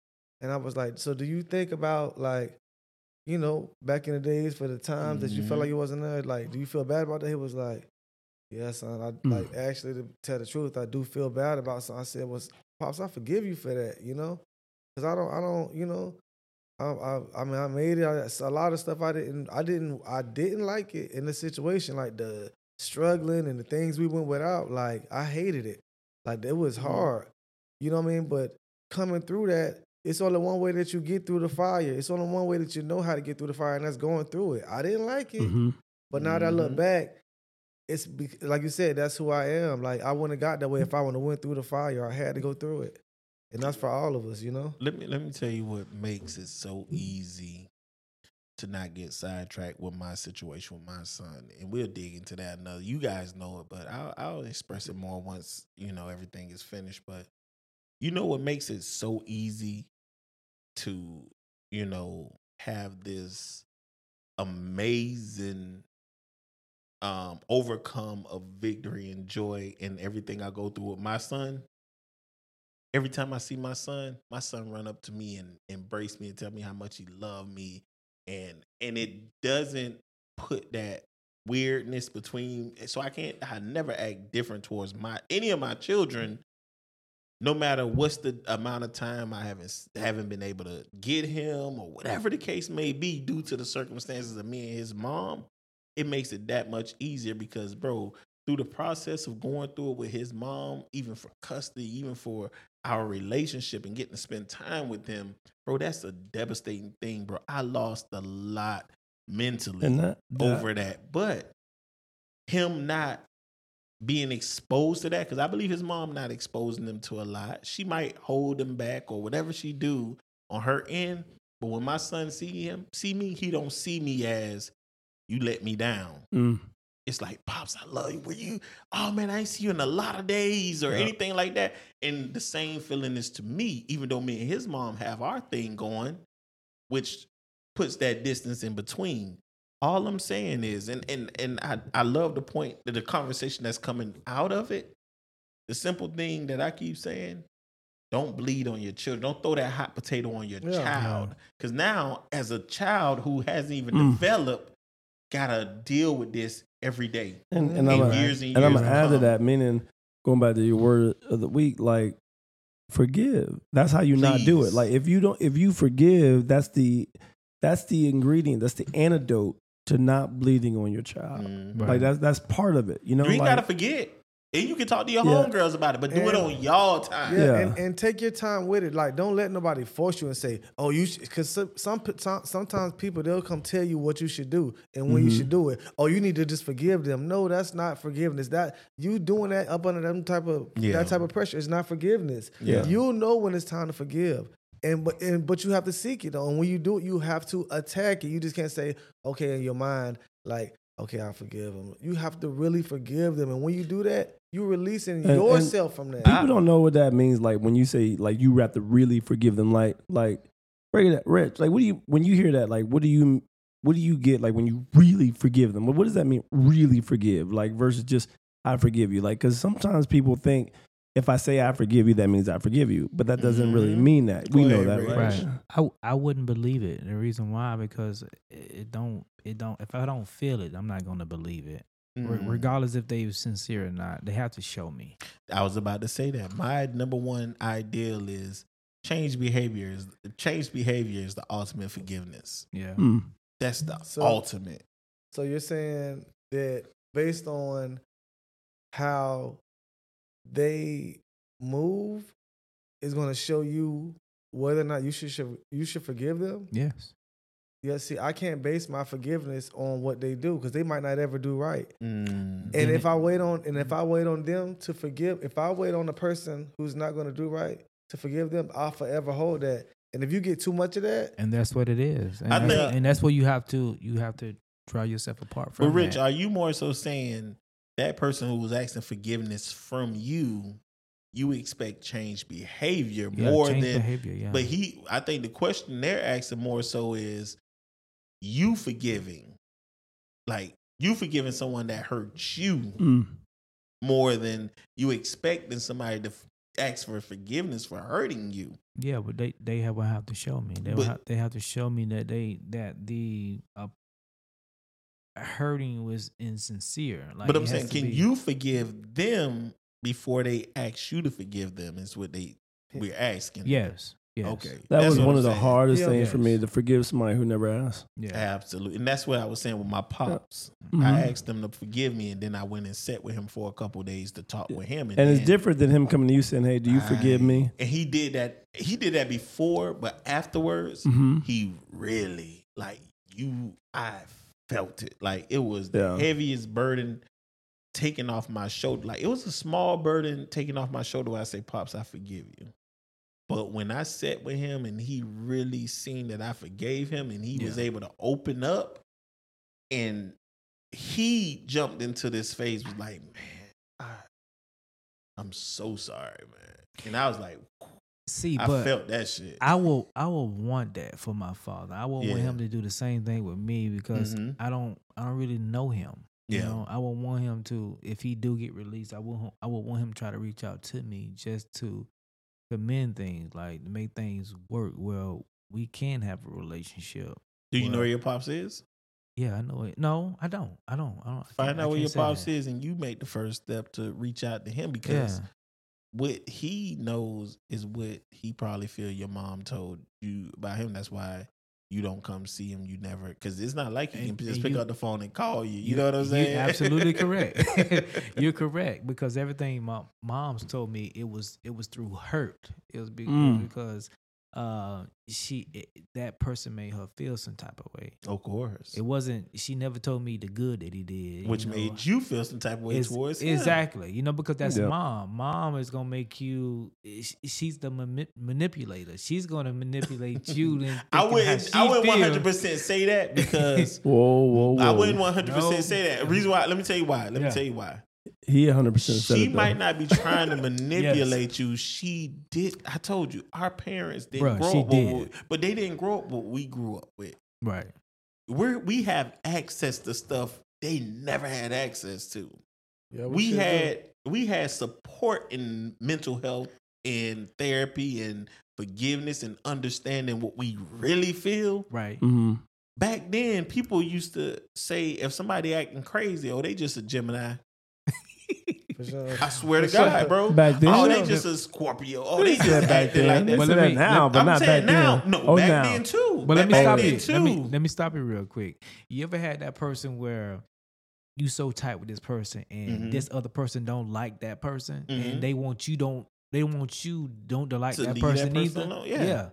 And I was like, so do you think about like, you know, back in the days for the times that you felt Mhm. like you wasn't there, like, do you feel bad about that? He was like, yeah, son, I Mm. like actually to tell the truth, I do feel bad about something. I said, well, pops, I forgive you for that, you know, because I don't, I don't, you know, I, I, I mean, I made it. I, a lot of stuff I didn't, I didn't, I didn't like it in the situation, like the struggling and the things we went without. Like I hated it. Like it was hard. You know what I mean? But coming through that, it's only one way that you get through the fire. It's only one way that you know how to get through the fire, and that's going through it. I didn't like it, Mhm. but now that I look Mhm. back, it's be, like you said, that's who I am. Like I wouldn't have got that way if I would have went through the fire. I had to go through it, and that's for all of us, you know. Let me let me tell you what makes it so easy to not get sidetracked with my situation with my son, and we'll dig into that another. You guys know it, but I'll, I'll express it more once you know everything is finished. But you know what makes it so easy to you know have this amazing um overcome of victory and joy and everything I go through with my son every time I see my son, my son run up to me and embrace me and tell me how much he loved me, and and it doesn't put that weirdness between. So I can't. I never act different towards my any of my children, no matter what's the amount of time I haven't haven't been able to get him or whatever the case may be due to the circumstances of me and his mom. It makes it that much easier because, bro, through the process of going through it with his mom, even for custody, even for our relationship and getting to spend time with them, bro, that's a devastating thing, bro. I lost a lot mentally that, that over that. But him not being exposed to that, because I believe his mom not exposing them to a lot. She might hold him back or whatever she do on her end. But when my son see him, see me, he don't see me as you let me down mm, it's like, Pops, I love you. Were you, oh man, I ain't see you in a lot of days or Yeah. anything like that. And the same feeling is to me, even though me and his mom have our thing going, which puts that distance in between. All I'm saying is, and and and I, I love the point that the conversation that's coming out of it. The simple thing that I keep saying, don't bleed on your children. Don't throw that hot potato on your Yeah. child. Because now, as a child who hasn't even Mm. developed, gotta deal with this every day. And, and In I'm gonna, years and and I'm years gonna to add to that, meaning going back to your word of the week, like forgive. That's how you not do it. Like if you don't, if you forgive, that's the that's the ingredient. That's the antidote to not bleeding on your child. Mm-hmm. Right. Like that's that's part of it. You know, You ain't like, gotta forget. And you can talk to your Yeah. homegirls about it, but do it on y'all time. Yeah, Yeah. And, and take your time with it. Like, don't let nobody force you and say, "Oh, you," because some, some some- sometimes people they'll come tell you what you should do and when you Mhm. should do it. Oh, you need to just forgive them. No, that's not forgiveness. That you doing that up under them type of Yeah. that type of pressure is not forgiveness. Yeah. you'll know when it's time to forgive. And but and but you have to seek it though. And when you do it, you have to attack it. You just can't say, okay, in your mind, like, okay, I forgive them. You have to really forgive them. And when you do that, you're releasing And- and yourself from that. people don't know what that means. Like when you say like you have to really forgive them. Like like break it that rich. Like what do you when you hear that? Like what do you what do you get? Like when you really forgive them. What what does that mean? Really forgive? Like versus just I forgive you. Like because sometimes people think if I say I forgive you, that means I forgive you, but that doesn't really Mhm. mean that. We Go know that, Rich. right? I I, w- I wouldn't believe it. The reason why because it, it don't it don't if I don't feel it, I'm not gonna believe it. Re- Mhm. regardless if they were sincere or not, they have to show me. I was about to say that. My number one ideal is change behaviors. Change behavior is the ultimate forgiveness. Yeah. Mm. That's the So- ultimate. So you're saying that based on how they move is going to show you whether or not you should, should you should forgive them? Yes. Yeah, see, I can't base my forgiveness on what they do because they might not ever do right. Mm. And And if I wait on and if I wait on them to forgive, if I wait on a person who's not going to do right to forgive them, I'll forever hold that. And if you get too much of that, And that's what it is. And, I that's, think- and that's what you have to you have to draw yourself apart from. But Rich, that. are you more so saying that person who was asking forgiveness from you, you expect change behavior Yeah, more change than behavior. Yeah. But he, I think the question they're asking more so is you forgiving, like you forgiving someone that hurt you Mm. more than you expecting somebody to ask for forgiveness for hurting you. Yeah, but they they have will have to show me. They But- have, they have to show me that they that the uh, hurting was insincere. Like but I'm saying, can be- you forgive them before they ask you to forgive them? Is what they we're asking. Yes. Yes. Okay. That That's was one I'm of the hardest Yeah. things for me to forgive somebody who never asked. Yeah. Absolutely. And that's what I was saying with my pops. Mhm. I asked them to forgive me, and then I went and sat with him for a couple days to talk with him. And it's then- different than him coming to you saying, "Hey, do you forgive me?" And he did that. He did that before, but afterwards, Mm-hmm. he really like you. I felt it. Like it was the Yeah. heaviest burden taken off my shoulder. Like it was a small burden taken off my shoulder. Where I say, "Pops, I forgive you." But when I sat with him and he really seen that I forgave him, and he was able to open up, and he jumped into this phase was like, "Man, I, I'm so sorry, man." And I was like, See, I but felt that shit. I will I will want that for my father. I will want him to do the same thing with me because Mhm. I don't I don't really know him. You Yeah. know, I would want him to if he do get released, I will I would want him to try to reach out to me just to commend things, like to make things work. Well, we can have a relationship. Do you know where your pops is? Yeah, I know it. No, I don't. I don't. I don't. Find I out where your pops that. is, and you make the first step to reach out to him because Yeah. what he knows is what he probably feel your mom told you about him. That's why you don't come see him. You never because it's not like he can just pick you- up the phone and call you. You, know what I'm saying? You're absolutely correct. You're correct because everything my mom's told me it was it was through hurt. It was be- Mm. because uh, she it, that person made her feel some type of way. Of course. It wasn't. She never told me the good that he did, Which you know. made you feel some type of way It's- towards him. exactly, you know, because that's Yep. mom. Mom is gonna make you. She's the mani- manipulator. She's gonna manipulate you. And I wouldn't. I wouldn't one hundred percent say that because Whoa, whoa, whoa! I wouldn't 100 percent say that. Reason why? Let me tell you why. Let me tell you why. He 100 percent said She it. might not be trying to manipulate you. She did. I told you, our parents didn't Bruh, grow up, with did. what- but they didn't grow up what we grew up with. Right. We're we have access to stuff they never had access to. Yeah, we sure do. had we had support in mental health and therapy and forgiveness and understanding what we really feel. Right. Mhm. Back then, people used to say if somebody acting crazy, oh, they just a Gemini. For sure. I swear to For sure. God, bro. Back then? oh, they just a Scorpio. Oh, they They just said back acting then. like They that. But said let me- now, let- but I'm not back now. then. No, oh, back now. then too. But let me back stop then you. too. Let me let me stop you real quick. You ever had that person where you so tight with this person and Mhm. this other person don't like that person Mhm. and they want you don't they want you don't to like To that leave that person person either. alone, yeah.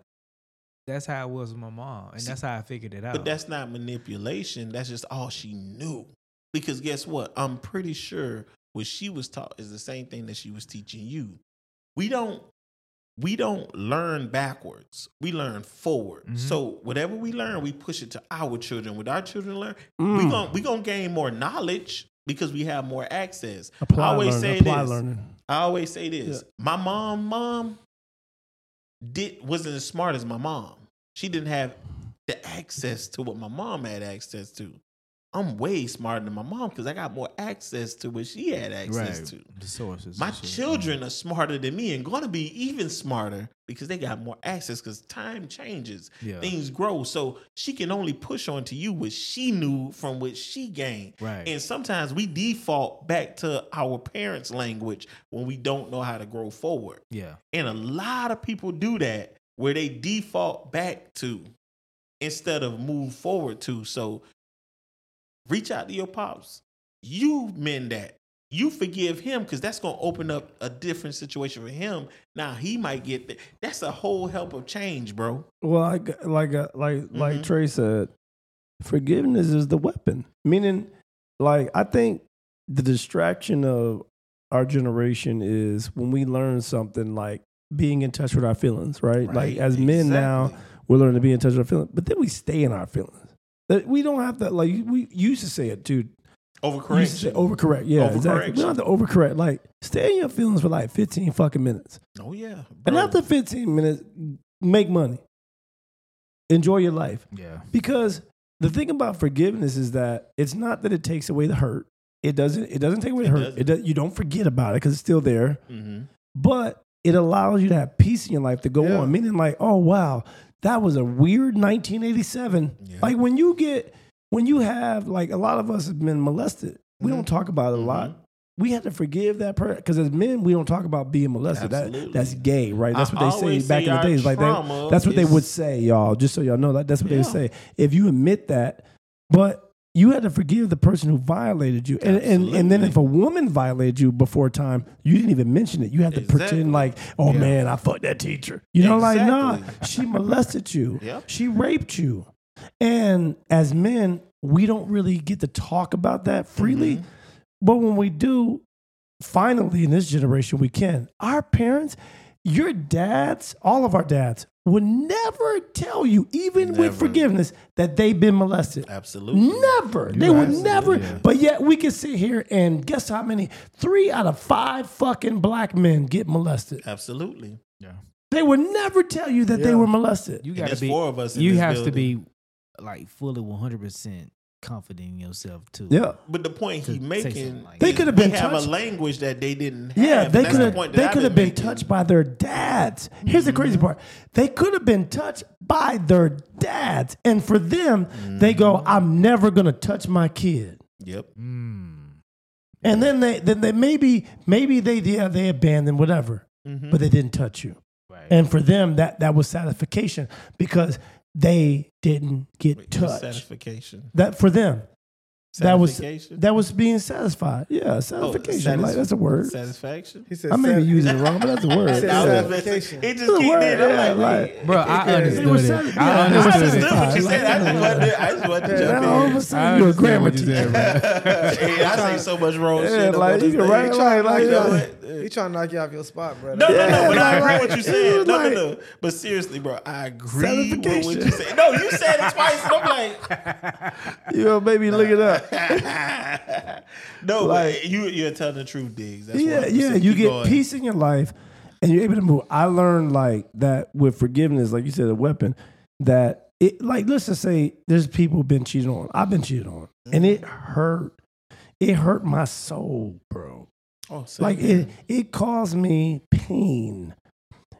That's how it was with my mom, and See, that's how I figured it out. But that's not manipulation. That's just all she knew. Because guess what? I'm pretty sure what she was taught is the same thing that she was teaching you. We don't we don't learn backwards. We learn forward. Mhm. So whatever we learn, we push it to our children. What our children learn, we Mm. gon' we gonna gain more knowledge because we have more access. Apply I always learning. say this. learning. I always say this. My mom, mom did wasn't as smart as my mom. She didn't have the access to what my mom had access to. I'm way smarter than my mom because I got more access to what she had access right. to. The sources. My children are smarter than me and going to be even smarter because they got more access because time changes, Yeah. things grow. So she can only push onto you what she knew from what she gained. Right. And sometimes we default back to our parents' language when we don't know how to grow forward. yeah. And a lot of people do that where they default back to instead of move forward to. So reach out to your pops. You mend that. You forgive him because that's going to open up a different situation for him. Now he might get that. That's a whole help of change, bro. Well, like like uh, like like Mhm. Trae said, forgiveness is the weapon. Meaning, like I think the distraction of our generation is when we learn something like being in touch with our feelings, right? Like Right, as men now, we're learning to be in touch with our feelings, but then we stay in our feelings. That we don't have to like we used to say it too. You used to say Overcorrection. overcorrect. Yeah, exactly. We don't have to overcorrect. Like stay in your feelings for like 15 fucking minutes. Oh, yeah. And after 15 minutes, make money. Enjoy your life. Yeah. Because the thing about forgiveness is that it's not that it takes away the hurt. It doesn't. It doesn't take away the It hurt. doesn't. It does, you don't forget about it because it's still there. Mhm. But it allows you to have peace in your life to go Yeah. on. Meaning, like, oh wow, that was a weird 1987. Yeah. Like when you get when you have like a lot of us have been molested. We Mhm. don't talk about it a lot. Mhm. We have to forgive that person because as men, we don't talk about being molested. That, that's gay, right? That's I what they say back in the days. Like they, that's what they would say, y'all. Just so y'all know that that's what they would say. If you admit that, but you had to forgive the person who violated you, and and, and then if a woman violated you before time, you didn't even mention it. You had to Exactly. pretend like, oh Yeah. man, I fucked that teacher. You know, like nah, she molested you. Yep. She raped you. And as men, we don't really get to talk about that freely. Mhm. But when we do, finally in this generation, we can. Our parents, your dads, all of our dads, would never tell you, even Never. with forgiveness, that they've been molested. Absolutely. Never. they would never. did. But yet we can sit here and guess how many? Three out of five fucking black men get molested. Absolutely. Yeah. They would never tell you that they were molested. You got to be. four of us in You this have to be like fully one hundred percent confident in yourself too. yeah. But the point he's making, like they could have been have touched. a language that they didn't have. Yeah, they could the have. point They could have been making. touched by their dads. Here's the crazy part: they could have been touched by their dads, and for them, they go, "I'm never gonna touch my kid." Yep. Mm. And then they, then they maybe, maybe they, yeah, they abandoned whatever, Mhm. but they didn't touch you. Right. And for them, that that was satisfaction because they didn't get touched. Satisfaction. That for them, that was Satisfaction? that was being satisfied. Yeah, Oh, satisfaction. satis- like that's a word. Satisfaction. He said, I may be using it wrong, but that's a word. Said Yeah. satisfaction. He just It's a kicked word, in. I'm yeah, like, like- wait. Bro, I It was understood it. satis- I yeah, it I understood understood what you said. I just wanted to, I just wanted to Man, all of in. a I sudden you're a understand grammar what you teacher. said, bro. hey, I say so much wrong Yeah, shit. up like, on you this can thing. write- trying to like, knock You you know off- what? He trying to knock you off your spot, brother. No, no, no. But I like- agree what you it said. was No, no, no. But seriously, bro, I agree with what Satisfaction. you said. No, you said it twice, and I'm like, You know, maybe look it up. no, Like- you you're telling the truth, Diggs. That's yeah, 100%. yeah. You Keep get going. peace in your life, and you're able to move. I learned like that with forgiveness, like you said, a weapon. That it, like, let's just say there's people been cheated on. I've been cheated on, and it mm-hmm. hurt. It hurt my soul, bro. Oh, Like it, it caused me pain.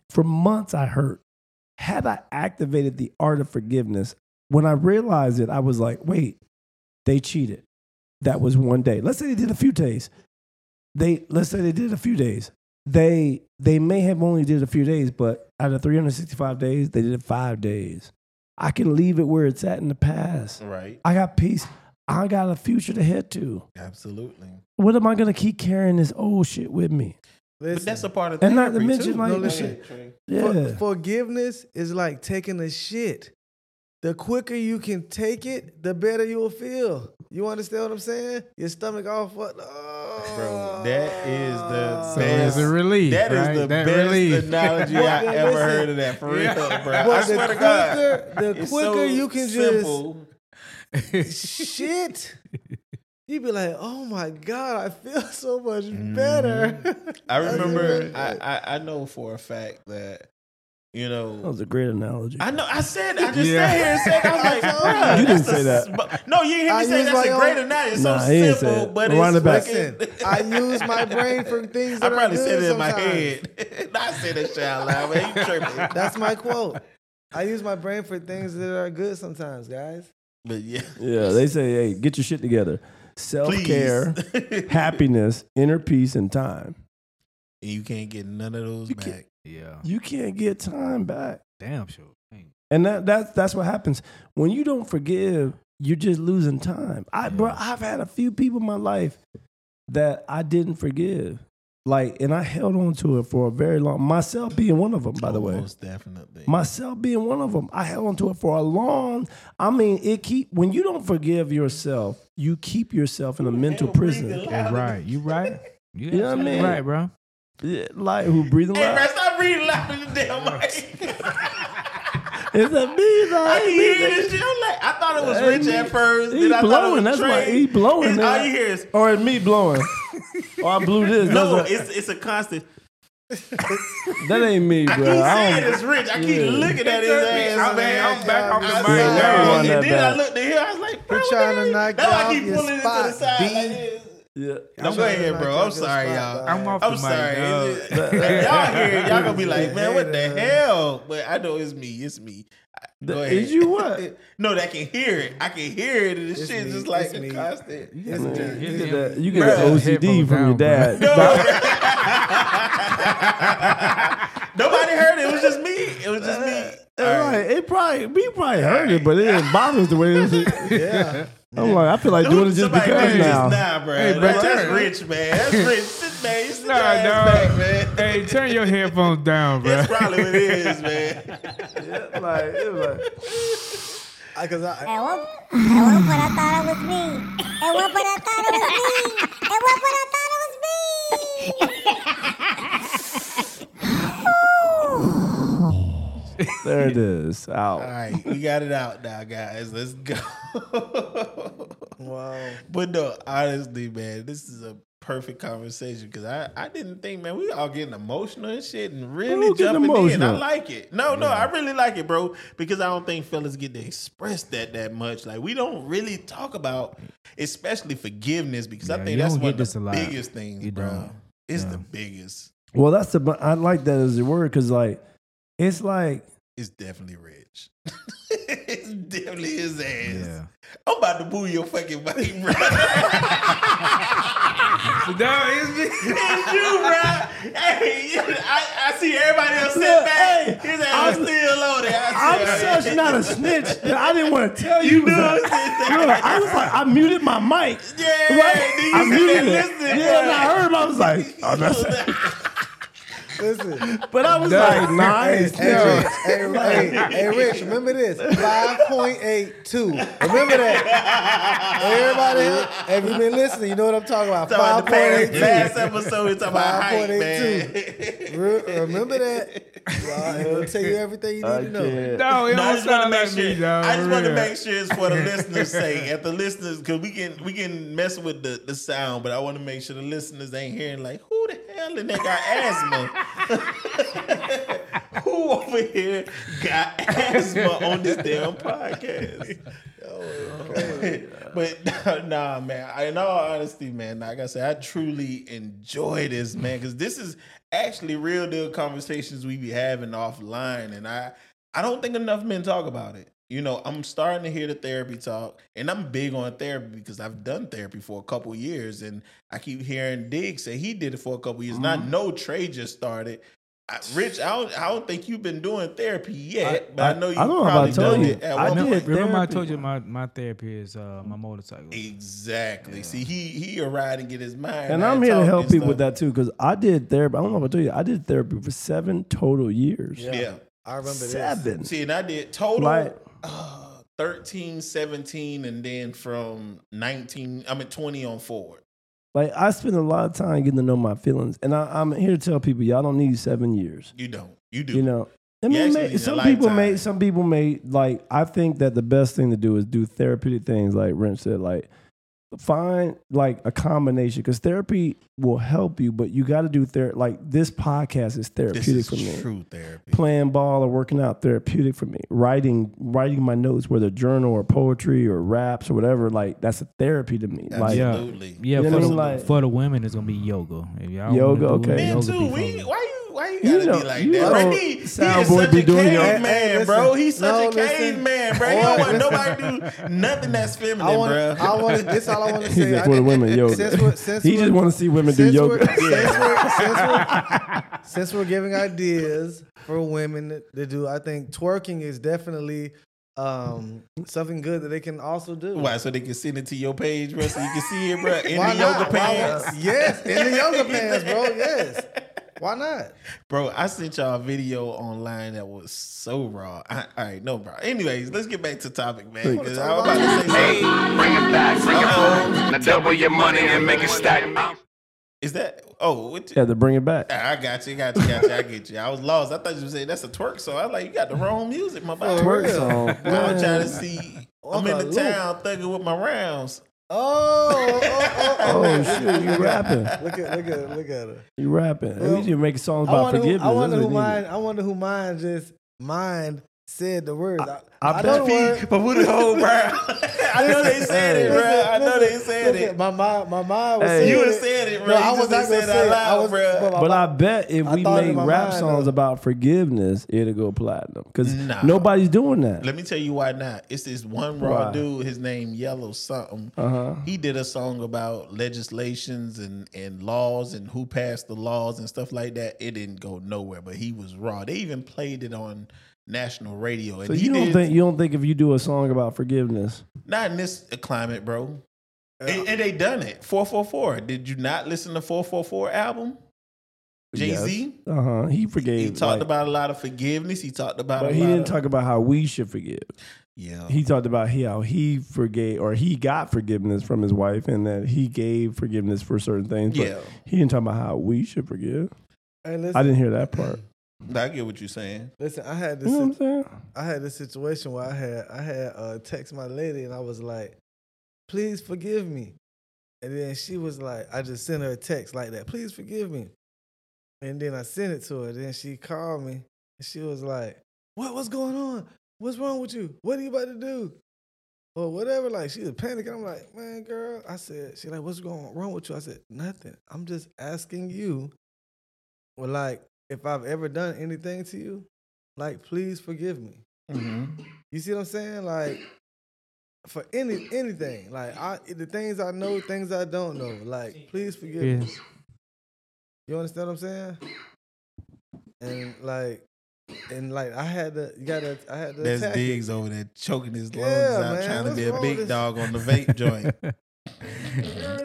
For months, I hurt. Had I activated the art of forgiveness, when I realized it, I was like, wait, they cheated. That was one day. Let's say they did a few days. They let's say they did a few days. They they may have only did a few days, but out of 365 days, they did it five days. I can leave it where it's at in the past. right. I got peace. I got a future to head to. Absolutely. What am I gonna keep carrying this old shit with me? Listen, But that's a part of the And not to mention, too. like- No, Go listen. Yeah. For- forgiveness is like taking a shit. The quicker you can take it, the better you will feel. You understand what I'm saying? Your stomach all fucked. Oh. Bro, that is the So best. it's a relief. That is right? the that best relief. analogy I ever listen. heard of that. For real, Yeah. bro. I But the swear to God. quicker- the quicker so you can just- shit. You be like, oh my god, I feel so much mm-hmm. better. I remember. I, I I know for a fact that you know, That was a great analogy. I know. I said. I just Yeah. sat here and said. I was like, bro, You didn't say that. No, you didn't hear I me say that's my a great own- analogy. It's Nah, so he didn't say simple, it. but Rewind it's fucking- Listen, I use my brain for things I that are probably good said it in my head. Not say that shit out loud, man. You tripping? That's my quote. I use my brain for things that are good sometimes, guys. But yeah, yeah, they say, hey, get your shit together. Self care, happiness, inner peace, and time. And you can't get none of those You back. Yeah. You can't get time back. Damn sure. Ain't- And that, that's that's what happens. When you don't forgive, you're just losing time. I bro, I've had a few people in my life that I didn't forgive. Like, and I held on to it for a very long myself being one of them, by the way. most definitely. Myself being one of them. I held on to it for a long. I mean, it keep when you don't forgive yourself, you keep yourself in a mental prison. breathing right. You right. You, You know what I mean? Right, bro. Yeah, Like who breathing Hey, bro, loud? Stop reading loud in the damn mic. Is that me? I can hear this shit. I'm like, I thought it was Hey, Rich at first. he then I thought blowing. it That's was why Trae. he blowing. It's, now. all you hear is Or it's me blowing. or I blew this. no. That's a- It's it's a constant. that ain't me, I bro. keep I saying don't, it's Rich. I Yeah. keep looking at his ass. I'm- man. I'm back off the I mic said, now. "Dog," Run And then I back. looked at him. I was like, bro, We're what trying to knock That's you why I keep pulling it to the side. Like this. Yeah. I'm going ahead, bro. I'm sorry, y'all. I'm off I'm sorry. mic, dog. Is it- y'all here, y'all gonna be like, man, what the hell? But I know it's me. It's me. Go ahead. is you what? no, that can hear it. I can hear it, and this It's shit me. just like It's a me. constant. You It's get You get them- you get Bruh. that OCD Headphones from your dad. No. Nobody heard it. It was just me. It was just me. All All right. It probably we probably heard it, but it didn't bother us the way it was. Yeah. I'm like, I feel like doing it just Somebody because did now. Nah, bro. Hey, bro, That- that's turn- rich, man. That's rich. Sit, man. Sit Nah, your ass dog. back, man. Hey, turn your headphones down, bro. That's probably what it is, man. Yeah, like, it was like, Because I, At one, at one point, I thought it was me. At one point, I thought it was me. At one point, I thought it was me. there it is. Out. All right, we got it out now, guys. Let's go. wow. But no, honestly, man, this is a perfect conversation because I, I didn't think, man, we all getting emotional and shit and really Who getting jumping in. I like it. No, no, I really like it, bro, because I don't think fellas get to express that that much. Like we don't really talk about, especially forgiveness, because I think that's don't one of this the a biggest things, You bro. don't. It's Yeah. the biggest. Well, that's the. I like that as a word because, like, it's like It's definitely rich. it's definitely his ass. Yeah. I'm about to boo your fucking mic, bro. No, it's me. It's you, bro. Hey, I, I see everybody else sit back. hey, His ass I'm- still loaded. I I'm see such not a snitch that I didn't want to tell you. You know was a- Look, I was like, I muted my mic. Yeah, Right? I muted it. listening, Yeah, and. I heard him. I was like, oh, that's Listen. But I was like, nice. Hey, yeah. Rich, hey, hey, hey, Rich, remember this 5.82. Remember that. Everybody, if you've been listening, you know what I'm talking about. Talking about the past, 5.82. last episode, we talking about height, 5.82. man. Re- Remember that. Well, it'll tell you everything you need to know. No, it No, I just want to make sure. me, dog. I just want to make sure it's for the listeners' sake. At the listeners, because we can we can mess with the, the sound, but I want to make sure the listeners ain't hearing like, who the hell in there got asthma? who over here got asthma on this damn podcast? but nah, man. In all honesty, man, like I said, I truly enjoy this, man, because this is actually real deal conversations we be having offline, and I I don't think enough men talk about it. You know, I'm starting to hear the therapy talk, and I'm big on therapy because I've done therapy for a couple years, and I keep hearing Dig say he did it for a couple years. Not no Trae just started. I, Rich, I don't, I don't think you've been doing therapy yet, but I, I- know you I don't know if probably told done you. it at I one did point. Remember I told you my, my therapy is uh, my motorcycle. Exactly. See, he he a ride and get his mind. And I'm here to help and people with that too, because I did therapy. I don't know if I told you, I did therapy for seven total years. Yeah. I remember this. Seven. See, and I did total Like- uh, 13, 17, and then from 19, I mean 20 on forward. Like I spend a lot of time getting to know my feelings, and I, I'm here to tell people y'all don't need seven years. You don't. You do. You know, I mean, may, some people lifetime. may, some people may like. I think that the best thing to do is do therapeutic things, like Wrench said, like find like a combination because therapy will help you, but you got to do therapy. Like this podcast is this therapeutic is for me. true therapy. Playing ball or working out, therapeutic for me. Writing, writing my notes, whether journal or poetry or raps or whatever, like that's a therapy to me. Like, Yeah. Absolutely. Yeah, You know for, I the, mean? Like- for the women, it's gonna be yoga. If y'all Yoga, okay. it, Man, yoga too. We, why you why you You gotta know- be like you that? know bro? He, he is such be a doing your- caveman, Hey, hey, bro. He's such No, a caveman, bro. He don't want nobody to do nothing that's feminine, I want, bro. I want. This all I want to say. just for the women yoga. Since we're, since he we're- just want to see women do yoga. We're, since, we're, since, we're, since we're giving ideas for women to do, I think twerking is definitely um, something good that they can also do. Why? So they can send it to your page, bro, so you can see it, bro, in Why the not? yoga pants. Yes, in the yoga pants, bro. Yes. Why not? Bro, I sent y'all a video online that was so raw. I, all right, no, bro. Anyways, let's get back to topic, man. 'cause I was about to say Hey, bring it back, bring it Uh-oh. back. Now double your money and make it stack. Is that? Oh, what? yeah, to bring it back. I got you, got you, got you. I get you. I was lost. I thought you were saying that's a twerk song. I was like, you got the wrong music, my boy. Twerk real. song. I'm trying to see. I'm in the town thugging with my rounds. Oh, oh, oh, oh. Oh shit, you rapping? Look at, look at, look at her. You rapping? Well, we need to make songs I about who, forgiveness. I wonder That's who mine. I wonder who mine just mind said the words. I, I know bet the word. But who the whole bro? I know they said it, bro. I know they said Listen, it. My mind, my mind was Hey. saying You it. had said it, bro. No, I just was not didn't it out loud, was, bro. but my But I bet if I we thought in make my rap mind, songs though. about forgiveness, it'll go platinum. Because Nah. nobody's doing that. Let me tell you why not. It's this one raw Why? dude. His name Yellow something. Uh huh. He did a song about legislations and, and laws and who passed the laws and stuff like that. It didn't go nowhere, but he was raw. They even played it on national radio. And So you don't did, think you don't think if you do a song about forgiveness, not in this climate, bro. And, and they done it. 444. Did you not listen to 444 album? Jay Z. uh huh, he forgave. He talked like- about a lot of forgiveness. He talked about but a he lot didn't of, talk about how we should forgive. Yeah. He talked about how he forgave or he got forgiveness from his wife, and that he gave forgiveness for certain things. But Yeah. he didn't talk about how we should forgive. Hey, listen, I didn't hear that part. I get what you're saying. Listen, I had You this. know what I'm saying? I had this situation where I had I had uh, text my lady and I was like, "Please forgive me," and then she was like, I just sent her a text like that, "Please forgive me," and then I sent it to her. Then she called me and she was like, "What? What's going on? What's wrong with you? What are you about to do?" Or whatever. Like she was panicking. I'm like, "Man, girl," I said. She like, "What's going wrong with you?" I said, "Nothing. I'm just asking you." Well, like, if I've ever done anything to you, like, please forgive me. Mm-hmm. You see what I'm saying? Like, for any anything. Like I, the things I know, things I don't know. Like, please forgive Yeah. me. You understand what I'm saying? And like, and like, I had to, you gotta, I had to. It. Diggs over there choking his lungs Yeah, out, man, trying to be a big this? dog on the vape joint.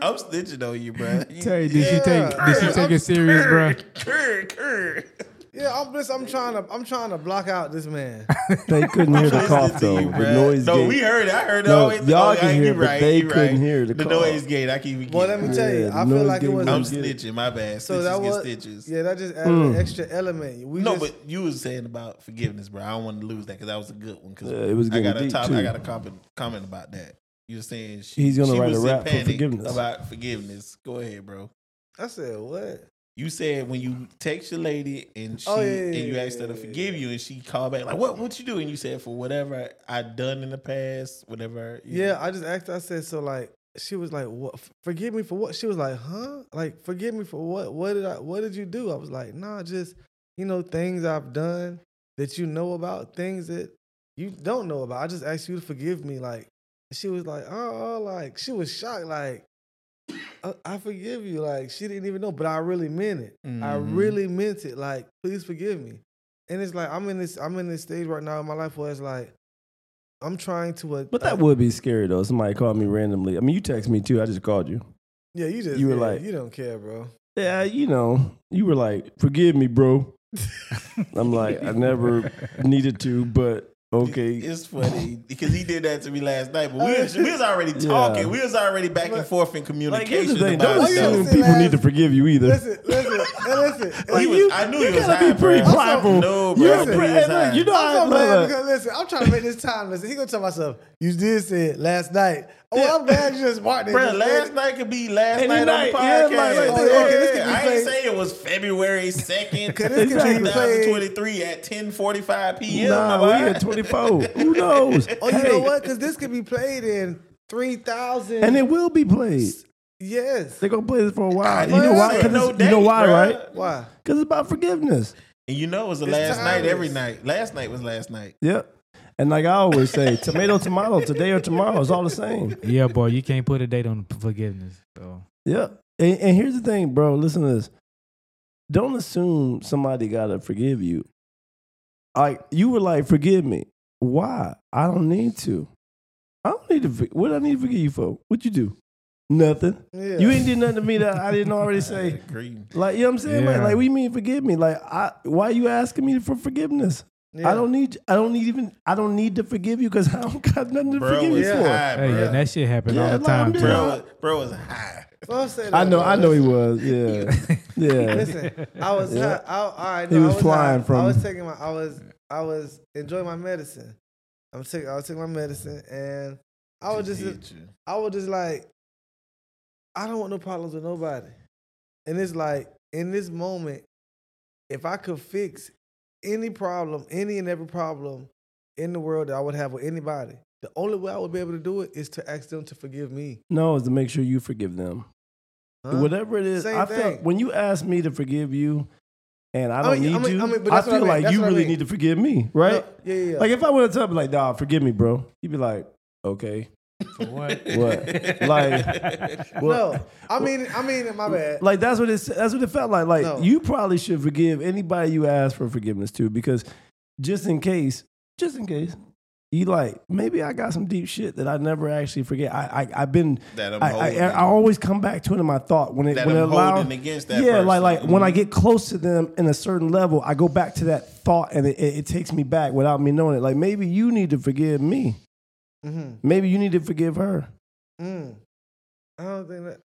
I'm snitching on you, bro. Terry, did she take did she take it serious, bro? Curr, curr. Yeah, I'm just, I'm trying to, I'm trying to block out this man. They couldn't hear the Listening cough though. you, The noise No, gate. we heard it. I heard it No, always. y'all can hear it, but right, they you couldn't right. hear the the cough. noise gate. I keep forgetting. Well, let me tell you, Yeah, I feel like it was. was I'm Get snitching. My bad. So Stitches that get was, stitches. yeah, that just added Mm. an extra element. We no, just, but you was saying about forgiveness, bro. I don't want to lose that because that was a good one. Because Yeah, it was I got a deep, top. I got a comment, comment about that. You were saying she, He's gonna she write a was in rap for forgiveness. about forgiveness. Go ahead, bro. I said what? You said when you text your lady and oh, she Oh, yeah, yeah, and you yeah, asked her to yeah, forgive you and she called back like what what you do and you said for whatever I done in the past whatever you Yeah, I just asked. I said, so like, she was like, "What? Forgive me for what?" She was like, "Huh? Like, forgive me for what? What did I? What did you do?" I was like, "Nah, just you know, things I've done that you know about, things that you don't know about. I just asked you to forgive me." Like, she was like, "Oh, oh," like she was shocked. Like, I, I forgive you. Like, she didn't even know, but I really meant it. I Mhm. really meant it. Like, please forgive me. And it's like I'm in this. I'm in this stage right now in my life where it's like. I'm trying to. Uh, But that uh, would be scary though. Somebody called me randomly. I mean, you text me too. I just called you. Yeah, you just You were yeah, like- you don't care, bro. Yeah, you know, you were like, "Forgive me, bro." I'm like, I never needed to, but okay. It's funny because he did that to me last night, but we was, we was already talking. We was already back and forth in communication here's the thing. about Don't you assume people man. need to forgive you either. Listen, listen, and listen. He was, you- I knew you he was gotta high, be pretty bro. prideful. No, You bro. gotta I knew be- he was hey, look, you know I'm so mad because listen, I'm trying to make this time. Listen, he gonna tell myself, you did say it last night. Oh, I'm glad you just marked it. Bro, last it. night could be last night, night, on the podcast. like- like- Oh, okay, this could be I played- ain't say it was February 2nd, Could this could be played- 2023 at 10.45 p.m. Nah, we boy. at 24. Who knows? Oh, you Hey, know what? Because this could be played in three thousand. And it will be played. yes. They're gonna play this for a while. You know why? say 'Cause no it's- you know why, bruh. right? Why? Because it's about forgiveness. And you know it was the It's last night every night. Last night was last night. Yep. And like I always say, tomato, tomato, today or tomorrow is all the same. Yeah, boy, you can't put a date on forgiveness. So Yep. And, and here's the thing, bro. Listen to this. Don't assume somebody gotta forgive you. Like you were like, forgive me. Why? I don't need to. I don't need to. for- What I need to forgive you for? What you do? Nothing. Yeah. You ain't did nothing to me that I didn't already say. Like you know what I'm saying? Like, Yeah. like what you mean forgive me? Like I why are you asking me for forgiveness? Yeah. I don't need I don't need even I don't need to forgive you because I don't got nothing to Bro forgive was you for. high, hey, bro. yeah, that shit happened Yeah, all the time. I'm too. just- bro, was, bro was high. Well, say I know bro. I know he was. Yeah. Yeah. Listen, I was Yeah. high. I, all right, He no, was I was flying high. from- I was taking my. I was. I was enjoying my medicine. I'm taking. I was taking my medicine, and I was just. hit you. I was just like, I don't want no problems with nobody. And it's like in this moment, if I could fix any problem, any and every problem in the world that I would have with anybody, the only way I would be able to do it is to ask them to forgive me. No, is to make sure you forgive them. Huh? Whatever it is, Same I felt when you ask me to forgive you, and I I don't mean- need I mean- to. I I, mean, but that's what I feel like That's you I really need to forgive me, right? No, yeah, yeah, yeah. Like if I went to tell you like, "Dog, forgive me, bro," you'd be like, "Okay." For what? What? Like, no, I mean, I mean, my bad. Like that's what it's that's what it felt like. Like No. you probably should forgive anybody you ask for forgiveness to, because just in case, just in case, you like maybe I got some deep shit that I never actually forget. I I I've been That I'm I, I. I always come back to it in my thought when it That when it I'm allow, holding against that yeah like person. like when I Mhm. get close to them in a certain level, I go back to that thought and it, it, it takes me back without me knowing it. Like maybe you need to forgive me. Mm-hmm. Maybe you need to forgive her. Mm. I don't think that.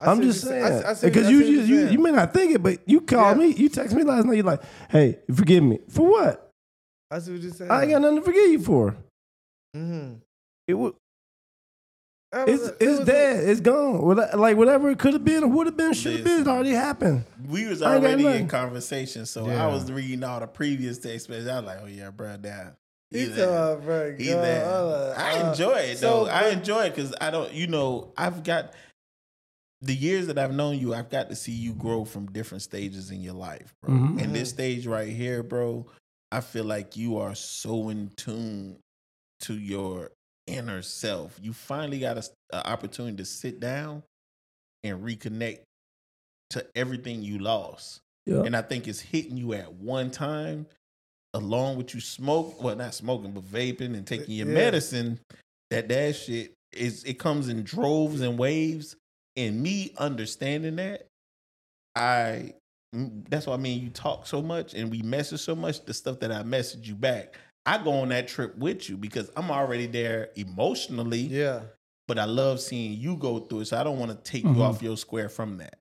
I I'm just saying I see- I see what- because you just you're you, you may not think it, but you called Yeah. me, you text me last night. You're like, "Hey, forgive me for what? I see what you're saying. I ain't got nothing to forgive you for. Mm-hmm. It wa- it's it's dead. It's gone. Like whatever it could have been or would have been, should have been. It already happened. we was I ain't got already in conversation, so Yeah. I was reading all the previous text messages. I was like, "Oh yeah, bro, down." He He's told there. my bro, He's God, there. uh, I enjoy it so, though. I enjoy it because I don't. You know, I've got the years that I've known you. I've got to see you grow from different stages in your life, bro. Mhm. And this stage right here, bro, I feel like you are so in tune to your inner self. You finally got an opportunity to sit down and reconnect to everything you lost. Yeah. And I think it's hitting you at one time, along with you smoke, well, not smoking, but vaping and taking your Yeah. medicine. That that shit is it comes in droves and waves. And me understanding that, I that's why I mean you talk so much and we message so much. The stuff that I message you back, I go on that trip with you because I'm already there emotionally. Yeah. But I love seeing you go through it, so I don't want to take Mhm. you off your square from that.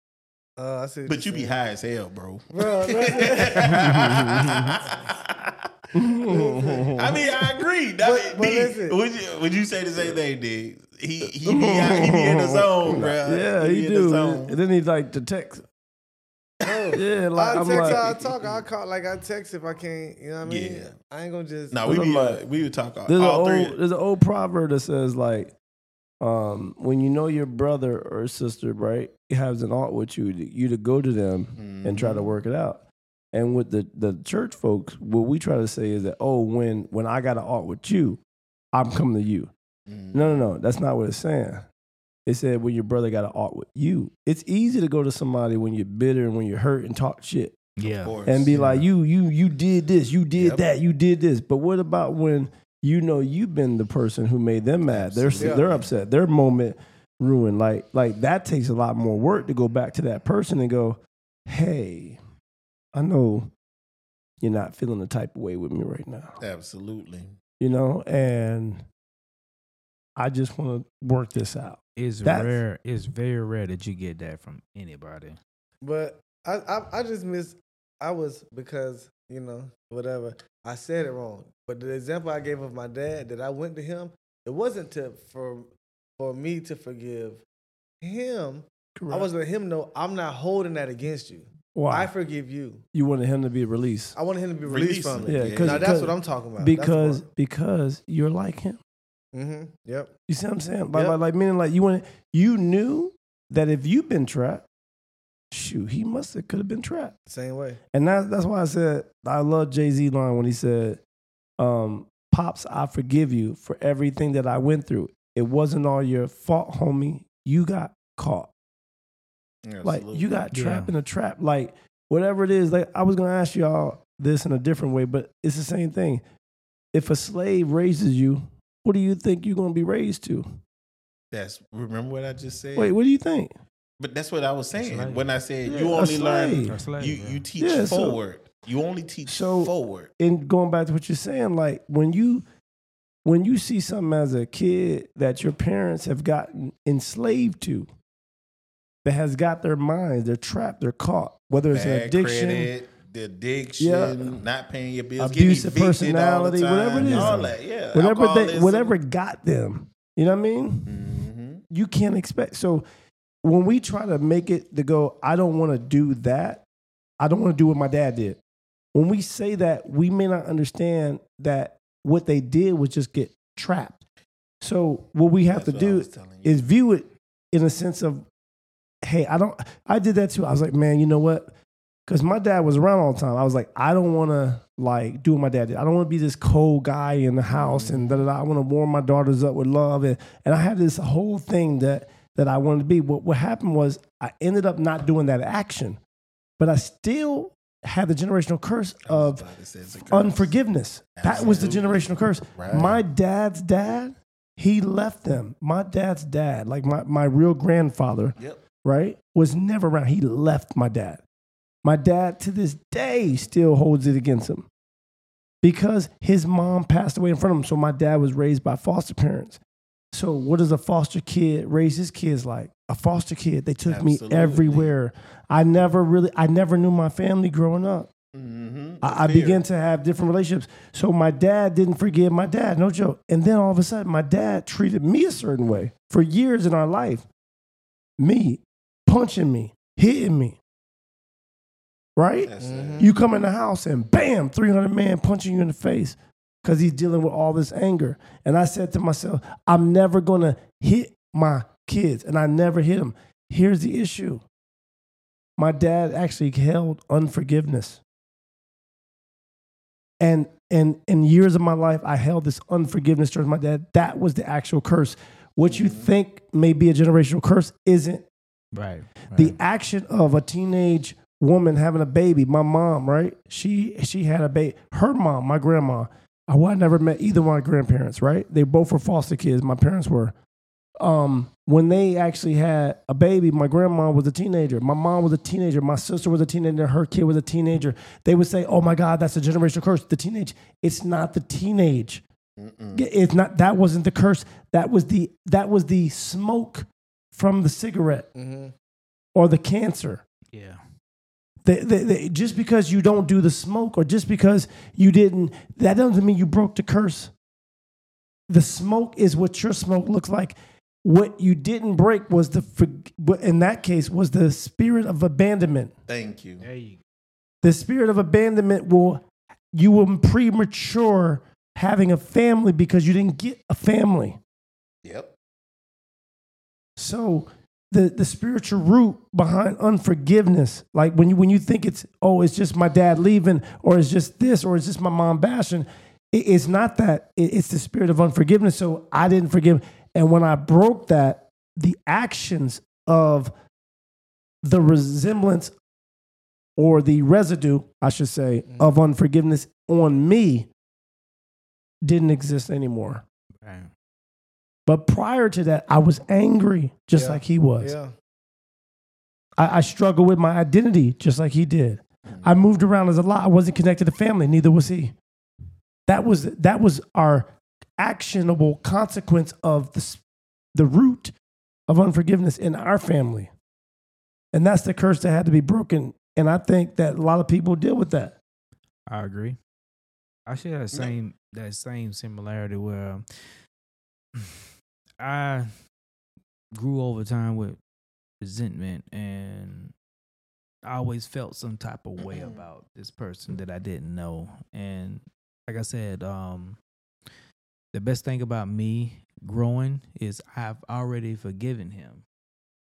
Uh, I see. But you you're be high as hell, bro. Bro, I mean, I agree. That- But- but D, listen. would you would you say the same thing, D? He he be out, he be in the zone, bro. Yeah, be he in the do. zone. And then he's like the text. Oh. Yeah, like I I'm text, like, I talk, I call, like I text if I can't. You know what I mean? Yeah. I ain't gonna just. No, we be like- uh, we would talk all, There's an all three. old there's an old proverb that says like, um, when you know your brother or sister, right, has an art with you, you to go to them and try to Mhm. work it out. And with the the church folks, what we try to say is that, oh, when when I got an art with you, I'm coming to you. Mhm. No, no, no, that's not what it's saying. It said when your brother got an art with you. It's easy to go to somebody when you're bitter and when you're hurt and talk shit Yeah. Of course. and be Yeah. like, you, you, you did this, you did Yep. that, you did this. But what about when you know you've been the person who made them mad? They're Absolutely. they're upset. Their moment ruined. Like like that takes a lot more work to go back to that person and go, hey, I know you're not feeling the type of way with me right now. Absolutely. You know, and I just want to work this out. It's That's- rare. It's very rare that you get that from anybody. But I, I, I just miss. I was because you know whatever I said it wrong. But the example I gave of my dad that I went to him, it wasn't to for for me to forgive him. I was letting him know I'm not holding that against you. Why? I forgive you. you wanted him to be released. I wanted him to be released Releasing from it, it. Yeah, Yeah. 'cause- now that's what I'm talking about. because because you're like him. mm-hmm. Yep. You see what I'm saying? Like, Yep. like, like meaning like you want you knew that if you've been trapped, shoot, he must have could have been trapped. Same way. And that, that's why I said I love Jay Z line when he said, um, "Pops, I forgive you for everything that I went through. It wasn't all your fault, homie. You got caught. Like you got Yeah. trapped in a trap. Like whatever it is. Like I was gonna ask y'all this in a different way, but it's the same thing. If a slave raises you, what do you think you're gonna be raised to? That's remember what I just said. Wait, what do you think? But that's what I was saying slave. when I said Yeah, you only learn. slave. A slave, You yeah. you teach Yeah, so- forward. you only teach so- forward. and going back to what you're saying, like when you when you see something as a kid that your parents have gotten enslaved to, that has got their minds, they're trapped, they're caught, whether it's an addiction, credit, the addiction, Yeah. not paying your bills, Abusive getting evicted all the personality, whatever it is, all that, yeah, whatever they, whatever got them. You know what I mean? Mhm. You can't expect. So when we try to make it to go, I don't want to do that. I don't want to do what my dad did. When we say that, we may not understand that what they did was just get trapped. So what we have That's to do was telling you. is view it in a sense of, hey, I don't. I did that too. I was like, man, you know what? Because my dad was around all the time. I was like, I don't want to like do what my dad did. I don't want to be this cold guy in the house and da da da. I want to warm my daughters up with love and and I had this whole thing that that I wanted to be. What what happened was I ended up not doing that action, but I still had the generational curse of about to say it's a curse. unforgiveness. That was the generational curse. Right. My dad's dad, he left them. My dad's dad, like my, my real grandfather, Yep. Right, was never around. He left my dad. My dad to this day still holds it against him because his mom passed away in front of him. So my dad was raised by foster parents. So what does a foster kid raise his kids like? A foster kid, they took Absolutely. me everywhere. I never really, I never knew my family growing up. Mm-hmm. I, I began to have different relationships. So my dad didn't forgive my dad, no joke. And then all of a sudden, my dad treated me a certain way for years in our life. Me punching me, hitting me. Right? That's Mhm. You come in the house and bam, 300 man punching you in the face because he's dealing with all this anger. And I said to myself, I'm never going to hit my kids. And I never hit them. Here's the issue my dad actually held unforgiveness. And and in years of my life, I held this unforgiveness towards my dad. That was the actual curse. What you think may be a generational curse isn't. Right. The action of a teenage woman having a baby. My mom, right? She she had a baby. Her mom, my grandma. I well, I never met either one of my grandparents. Right? They both were foster kids. My parents were. Um, when they actually had a baby, my grandma was a teenager. My mom was a teenager. My sister was a teenager. Her kid was a teenager. They would say, "Oh my God, that's a generational curse." The teenage. It's not the teenage. It's not. That wasn't the curse. That was the that was the smoke from the cigarette Mm-hmm. or the cancer. Yeah. They, they, they, just because you don't do the smoke or just because you didn't, that doesn't mean you broke the curse. The smoke is what your smoke looks like. What you didn't break was the, in that case, was the spirit of abandonment. Thank you. There you The spirit of abandonment will, you will premature having a family because you didn't get a family. Yep. So the the spiritual root behind unforgiveness, like when you when you think it's oh it's just my dad leaving or it's just this or it's just my mom bashing, it- it's not that. It- it's the spirit of unforgiveness. So I didn't forgive, and when I broke that, the actions of the resemblance or the residue, I should say, mm-hmm. of unforgiveness on me didn't exist anymore. Right. But prior to that, I was angry just Yeah. like he was. Yeah. I, I struggled with my identity just like he did. I mm. moved around as a lot. I wasn't connected to family, neither was he. That was that was our actionable consequence of the the root of unforgiveness in our family, and that's the curse that had to be broken. And I think that a lot of people deal with that. I agree. I share that same that same similarity where I grew over time with resentment and I always felt some type of way about this person that I didn't know. And like I said, um the best thing about me growing is I've already forgiven him.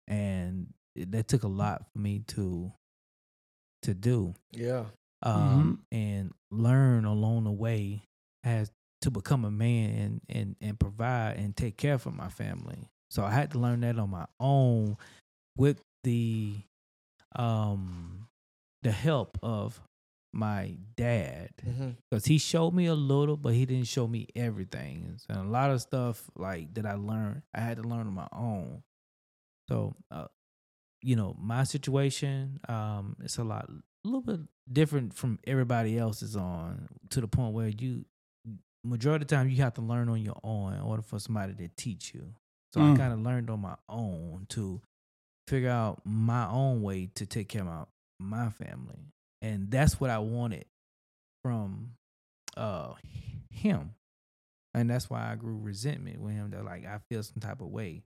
And it, that took a lot for me to to do Yeah. um, and learn along the way as to become a man and, and and provide and take care for my family. So I had to learn that on my own with the um the help of my dad Mm-hmm. because he showed me a little, but he didn't show me everything. And a lot of stuff like that I learned, I had to learn on my own. So, uh, you know, my situation, um, it's a lot, a little bit different from everybody else's on to the point where you, majority of the time, you have to learn on your own in order for somebody to teach you. So I Mm. kind of learned on my own to figure out my own way to take care of my, my family. And that's what I wanted from uh him. And that's why I grew resentment with him that like I feel some type of way.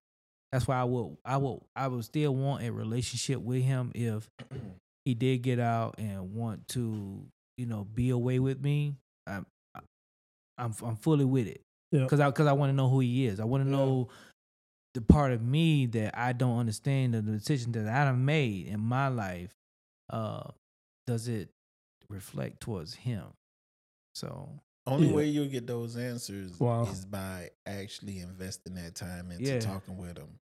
That's why I will I will I would still want a relationship with him if he did get out and want to, you know, be away with me. I'm I'm I'm fully with it. Yeah. Cuz I cuz I want to know who he is. I want to Yeah. know the part of me that I don't understand the decision that I have made in my life. Uh does it reflect towards him? So Only Yeah. way you'll get those answers Wow. is by actually investing that time into Yeah. talking with them.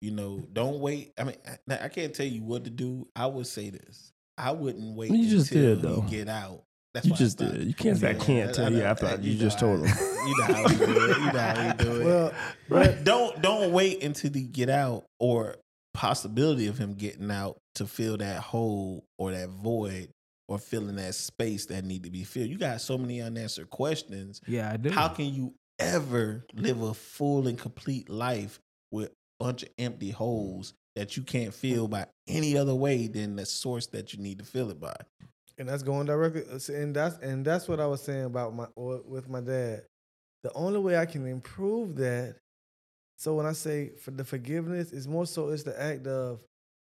You know, don't wait. I mean, I, I can't tell you what to do. I would say this: I wouldn't wait You just until did, though. you get out. That's You just did. You can't say I can't tell you know- after you just know told how- them. You know how we do it. You know how we do it. Well, But don't don't wait until he get out or possibility of him getting out to fill that hole or that void or filling that space that need to be filled. You got so many unanswered questions. yeah, I do. How can you ever live a full and complete life with a bunch of empty holes that you can't fill by any other way than the source that you need to fill it by? And that's going directly and that's and that's what I was saying about my with my dad. The only way I can improve that, so when I say for the forgiveness, is more so it's the act of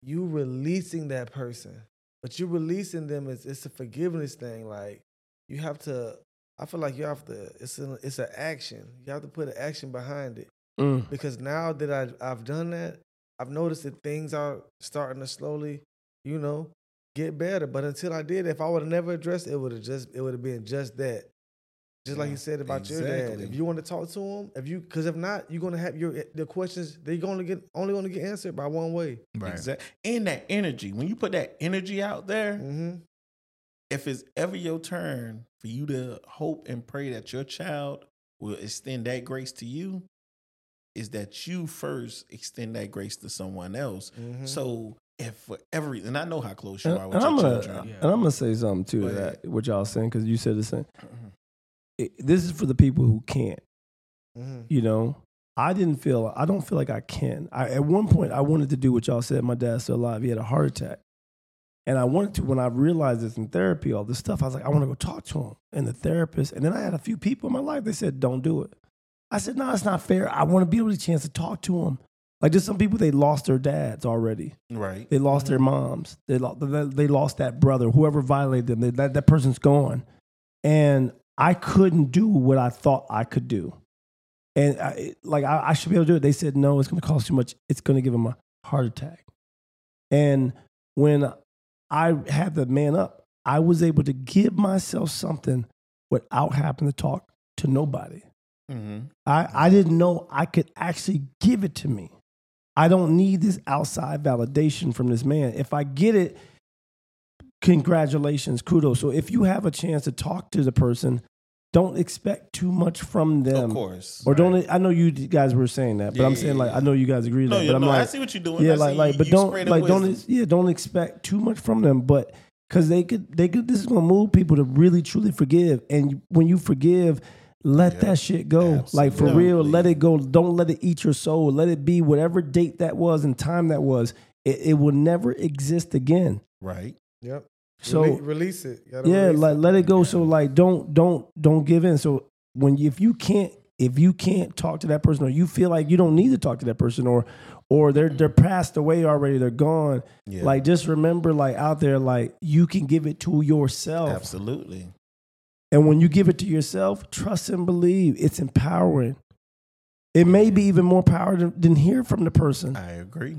you releasing that person, but you releasing them is it's a forgiveness thing. Like you have to, I feel like you have to. It's an it's an action. You have to put an action behind it Mm. because now that I I've done that, I've noticed that things are starting to slowly, you know, get better. But until I did, if I would have never addressed it, it would have just it would have been just that. Just like Yeah, you said about your dad. If you want to talk to him, if you because if not, you're gonna have your the questions they're gonna get only gonna get answered by one way. Right. Exactly. And that energy. When you put that energy out there, Mm-hmm. if it's ever your turn for you to hope and pray that your child will extend that grace to you, is that you first extend that grace to someone else. Mhm. So if for every and I know how close you And, are and with your I'm gonna children. and I'm gonna say something too Go to ahead. that what y'all saying because you said the same. It, this is for the people who can't. Mm-hmm. You know, I didn't feel. I don't feel like I can. I, at one point, I wanted to do what y'all said. My dad's still alive. He had a heart attack, and I wanted to. When I realized this in therapy, all this stuff, I was like, I want to go talk to him and the therapist. And then I had a few people in my life. They said, "Don't do it." I said, "No, it's not fair. I want to be able to chance to talk to him." Like just some people they lost their dads already. Right. They lost their moms. They lost, they lost that brother, whoever violated them. They, that, that person's gone. And I couldn't do what I thought I could do. And I, like, I, I should be able to do it. They said, no, it's going to cost too much. It's going to give him a heart attack. And when I had the man up, I was able to give myself something without having to talk to nobody. Mm-hmm. I, I didn't know I could actually give it to me. I don't need this outside validation from this man. If I get it, congratulations, kudos. So if you have a chance to talk to the person, don't expect too much from them. Of course. Or don't I know you guys were saying that, but Yeah, I'm saying like. I know you guys agree with No, that, but I'm know, I see what you're doing. yeah, I like like, but don't like don't yeah don't expect too much from them. But because they could they could this is gonna move people to really truly forgive, and when you forgive, let that shit go. Like for real, let it go. Don't let it eat your soul. Let it be whatever date that was and time that was. It, it will never exist again. Right. Yep. So Rele- release it. Yeah, release like it. let it go. So like don't don't don't give in. So when you, if you can't if you can't talk to that person or you feel like you don't need to talk to that person or or they're they're passed away already, they're gone. Yeah. Like just remember like out there like you can give it to yourself. Absolutely. And when you give it to yourself, trust and believe. It's empowering. It may be even more power than, than hear from the person. I agree.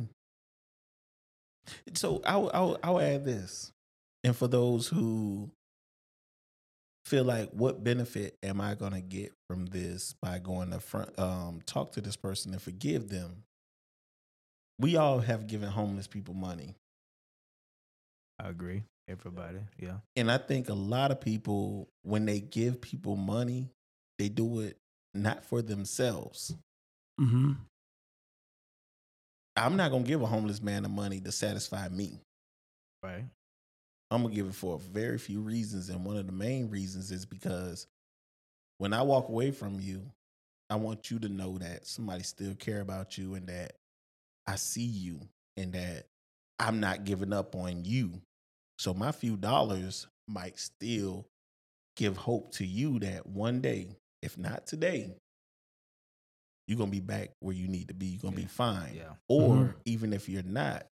So I'll, I'll I'll add this, and for those who feel like, what benefit am I going to get from this by going to front, um, talk to this person and forgive them? We all have given homeless people money, I agree. Everybody. Yeah. and I think a lot of people, when they give people money, they do it not for themselves. Mm-hmm. I'm not gonna give a homeless man the money to satisfy me. Right. I'm gonna give it for very few reasons, and one of the main reasons is because when I walk away from you, I want you to know that somebody still care about you, and that I see you, and that I'm not giving up on you. So my few dollars might still give hope to you that one day, if not today, you're gonna be back where you need to be. You're gonna be fine. Yeah. Or Mhm. even if you're not,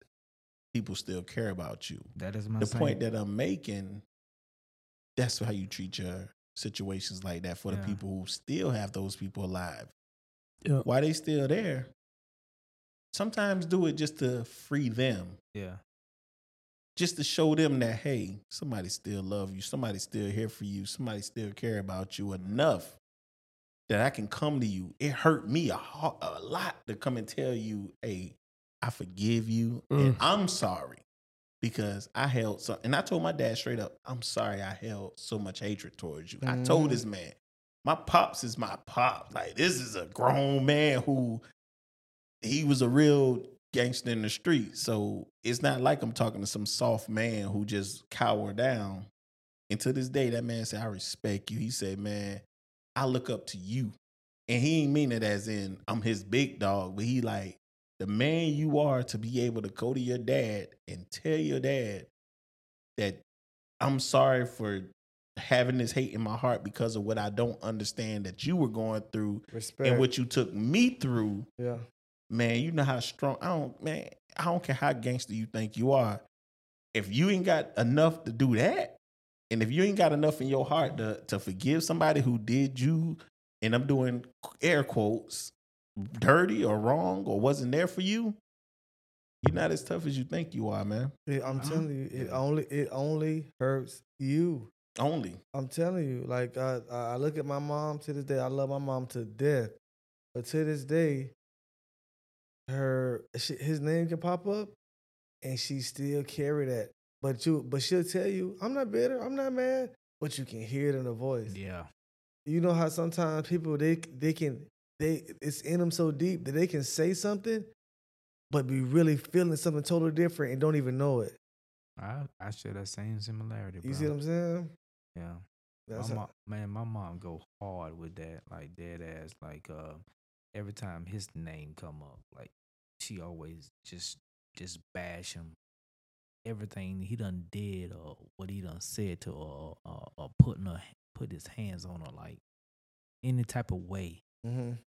people still care about you That is my the same- point that I'm making, that's how you treat your situations like that for the people who still have those people alive. Yeah. Why they still there? Sometimes do it just to free them, Yeah. Just to show them that hey, somebody still love you, somebody still here for you, somebody still care about you enough that I can come to you. It hurt me a, a lot to come and tell you, hey, I forgive you and I'm sorry because I held so and I told my dad straight up, I'm sorry I held so much hatred towards you. I told Mhm. this man, my pops is my pop. Like this is a grown man who he was a real gangster in the street. So it's not like I'm talking to some soft man who just cower down. And to this day, that man said, I respect you. He said, Man, I look up to you. And he ain't mean it as in I'm his big dog, but he like the man you are to be able to go to your dad and tell your dad that I'm sorry for having this hate in my heart because of what I don't understand that you were going through Respect. and what you took me through. yeah. Man, you know how strong I don't man, I don't care how gangster you think you are. If you ain't got enough to do that, and if you ain't got enough in your heart to to forgive somebody who did you, and I'm doing air quotes, dirty or wrong or wasn't there for you, You're not as tough as you think you are, man. It- I'm uh-huh. telling you, it only it only hurts you. Only. I'm telling you, like I, I I look at my mom to this day. I love my mom to death, but to this day, her she, his name can pop up, and she still carry that. But you, but she'll tell you, I'm not bitter, I'm not mad, but you can hear it in her voice. Yeah. You know how sometimes people they they can they it's in them so deep that they can say something, but be really feeling something totally different and don't even know it. I I share that same similarity. You bro. see what I'm saying? Yeah. That's my mom, man, my mom go hard with that, like dead ass. Like uh, every time his name come up, like she always just just bash him. Everything he done did or what he done said to her, or, or, or putting her put his hands on her, like any type of way. Mhm.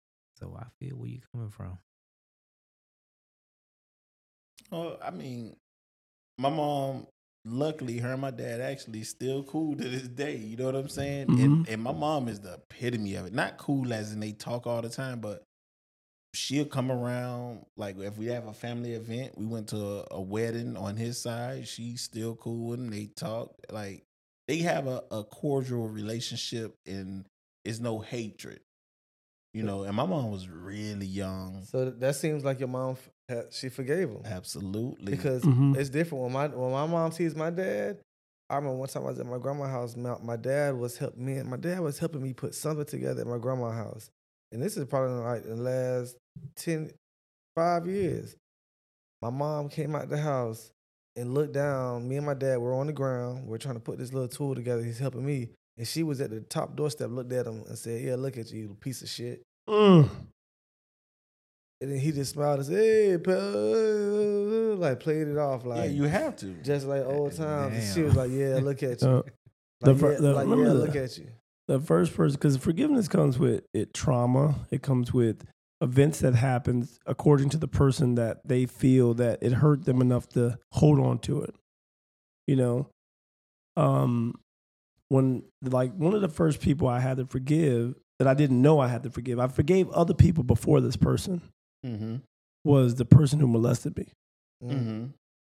So I feel where you coming from. Well, I mean, my mom, luckily, her and my dad actually still cool to this day. You know what I'm saying? And, Mhm. and my mom is the epitome of it. Not cool as in they talk all the time, but she'll come around. Like if we have a family event, we went to a, a wedding on his side. She's still cool and they talk. Like they have a, a cordial relationship and it's no hatred. You know, and my mom was really young. So that seems like your mom she forgave him Absolutely. because Mhm. it's different when my when my mom sees my dad. I remember one time I was at my grandma's house. My, my dad was help me. My dad was helping me put something together at my grandma's house, and this is probably like the last 10, five years. My mom came out the house and looked down. Me and my dad were on the ground. We're trying to put this little tool together. He's helping me, and she was at the top doorstep. Looked at him and said, "Yeah, look at you, you piece of shit." Mm. And then he just smiled and said, "Hey, pal," like played it off like yeah, you have to. just like old times. And she was like, "Yeah, look at you." Uh, Like, the fir- yeah, the- like, yeah, look at you. The first person because forgiveness comes with it trauma it comes with events that happens according to the person that they feel that it hurt them enough to hold on to it you know um when like one of the first people i had to forgive that i didn't know i had to forgive i forgave other people before this person Mm-hmm. was the person who molested me Mm-hmm.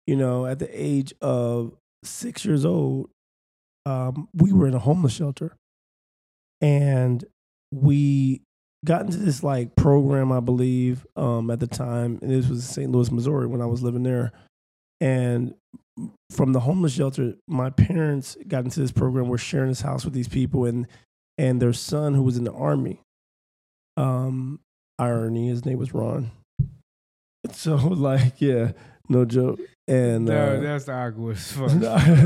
you know, at the age of six years old, um, we were in a homeless shelter, and we got into this like program, I believe, um, at the time, and this was St. Louis, Missouri, when I was living there. And from the homeless shelter, my parents got into this program. We're sharing this house with these people, and and their son, who was in the army, um, irony, his name was Ron. So like, yeah, no joke. And No, uh, that's awkward as fuck. no, it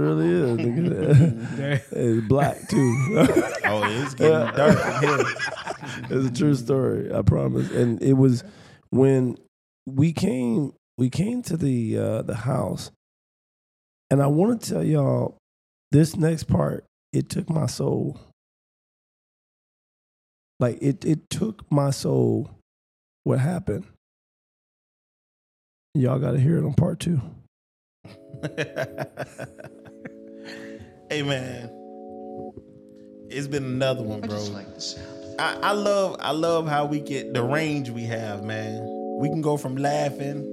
really is. nigga. it's black too. Oh, it's getting dark in it's a true story. I promise. And it was when we came. We came to the uh, the house, and I want to tell y'all this next part. It took my soul. Like it. It took my soul. What happened? Y'all got to hear it on part two. hey man, it's been another one, bro. I, I love I love how we get the range we have, man. We can go from laughing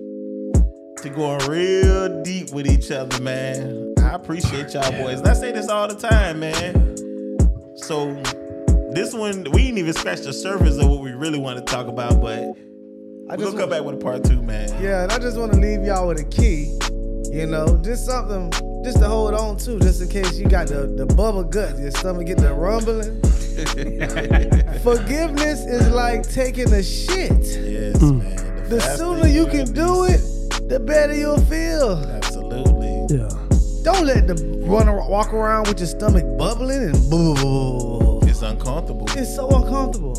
to going real deep with each other, man. I appreciate y'all boys. And I say this all the time, man. So this one we didn't even scratch the surface of what we really want to talk about, but I we're just gonna come back with a part two, man. Yeah, and I just want to leave y'all with a key. You know, just something just to hold on to, just in case you got the, the bubble gut, your stomach get the rumbling. Forgiveness is like taking a shit. Yes, man. The faster sooner you can do it, the better you'll feel. Absolutely. Yeah. Don't let the run walk around with your stomach bubbling and boo. It's uncomfortable. It's so uncomfortable.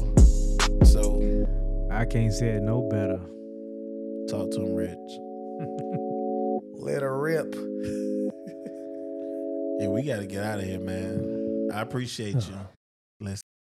So I can't say it no better. talk to him, Rich. Let her rip. Yeah, we gotta get out of here, man. I appreciate you. Uh-huh.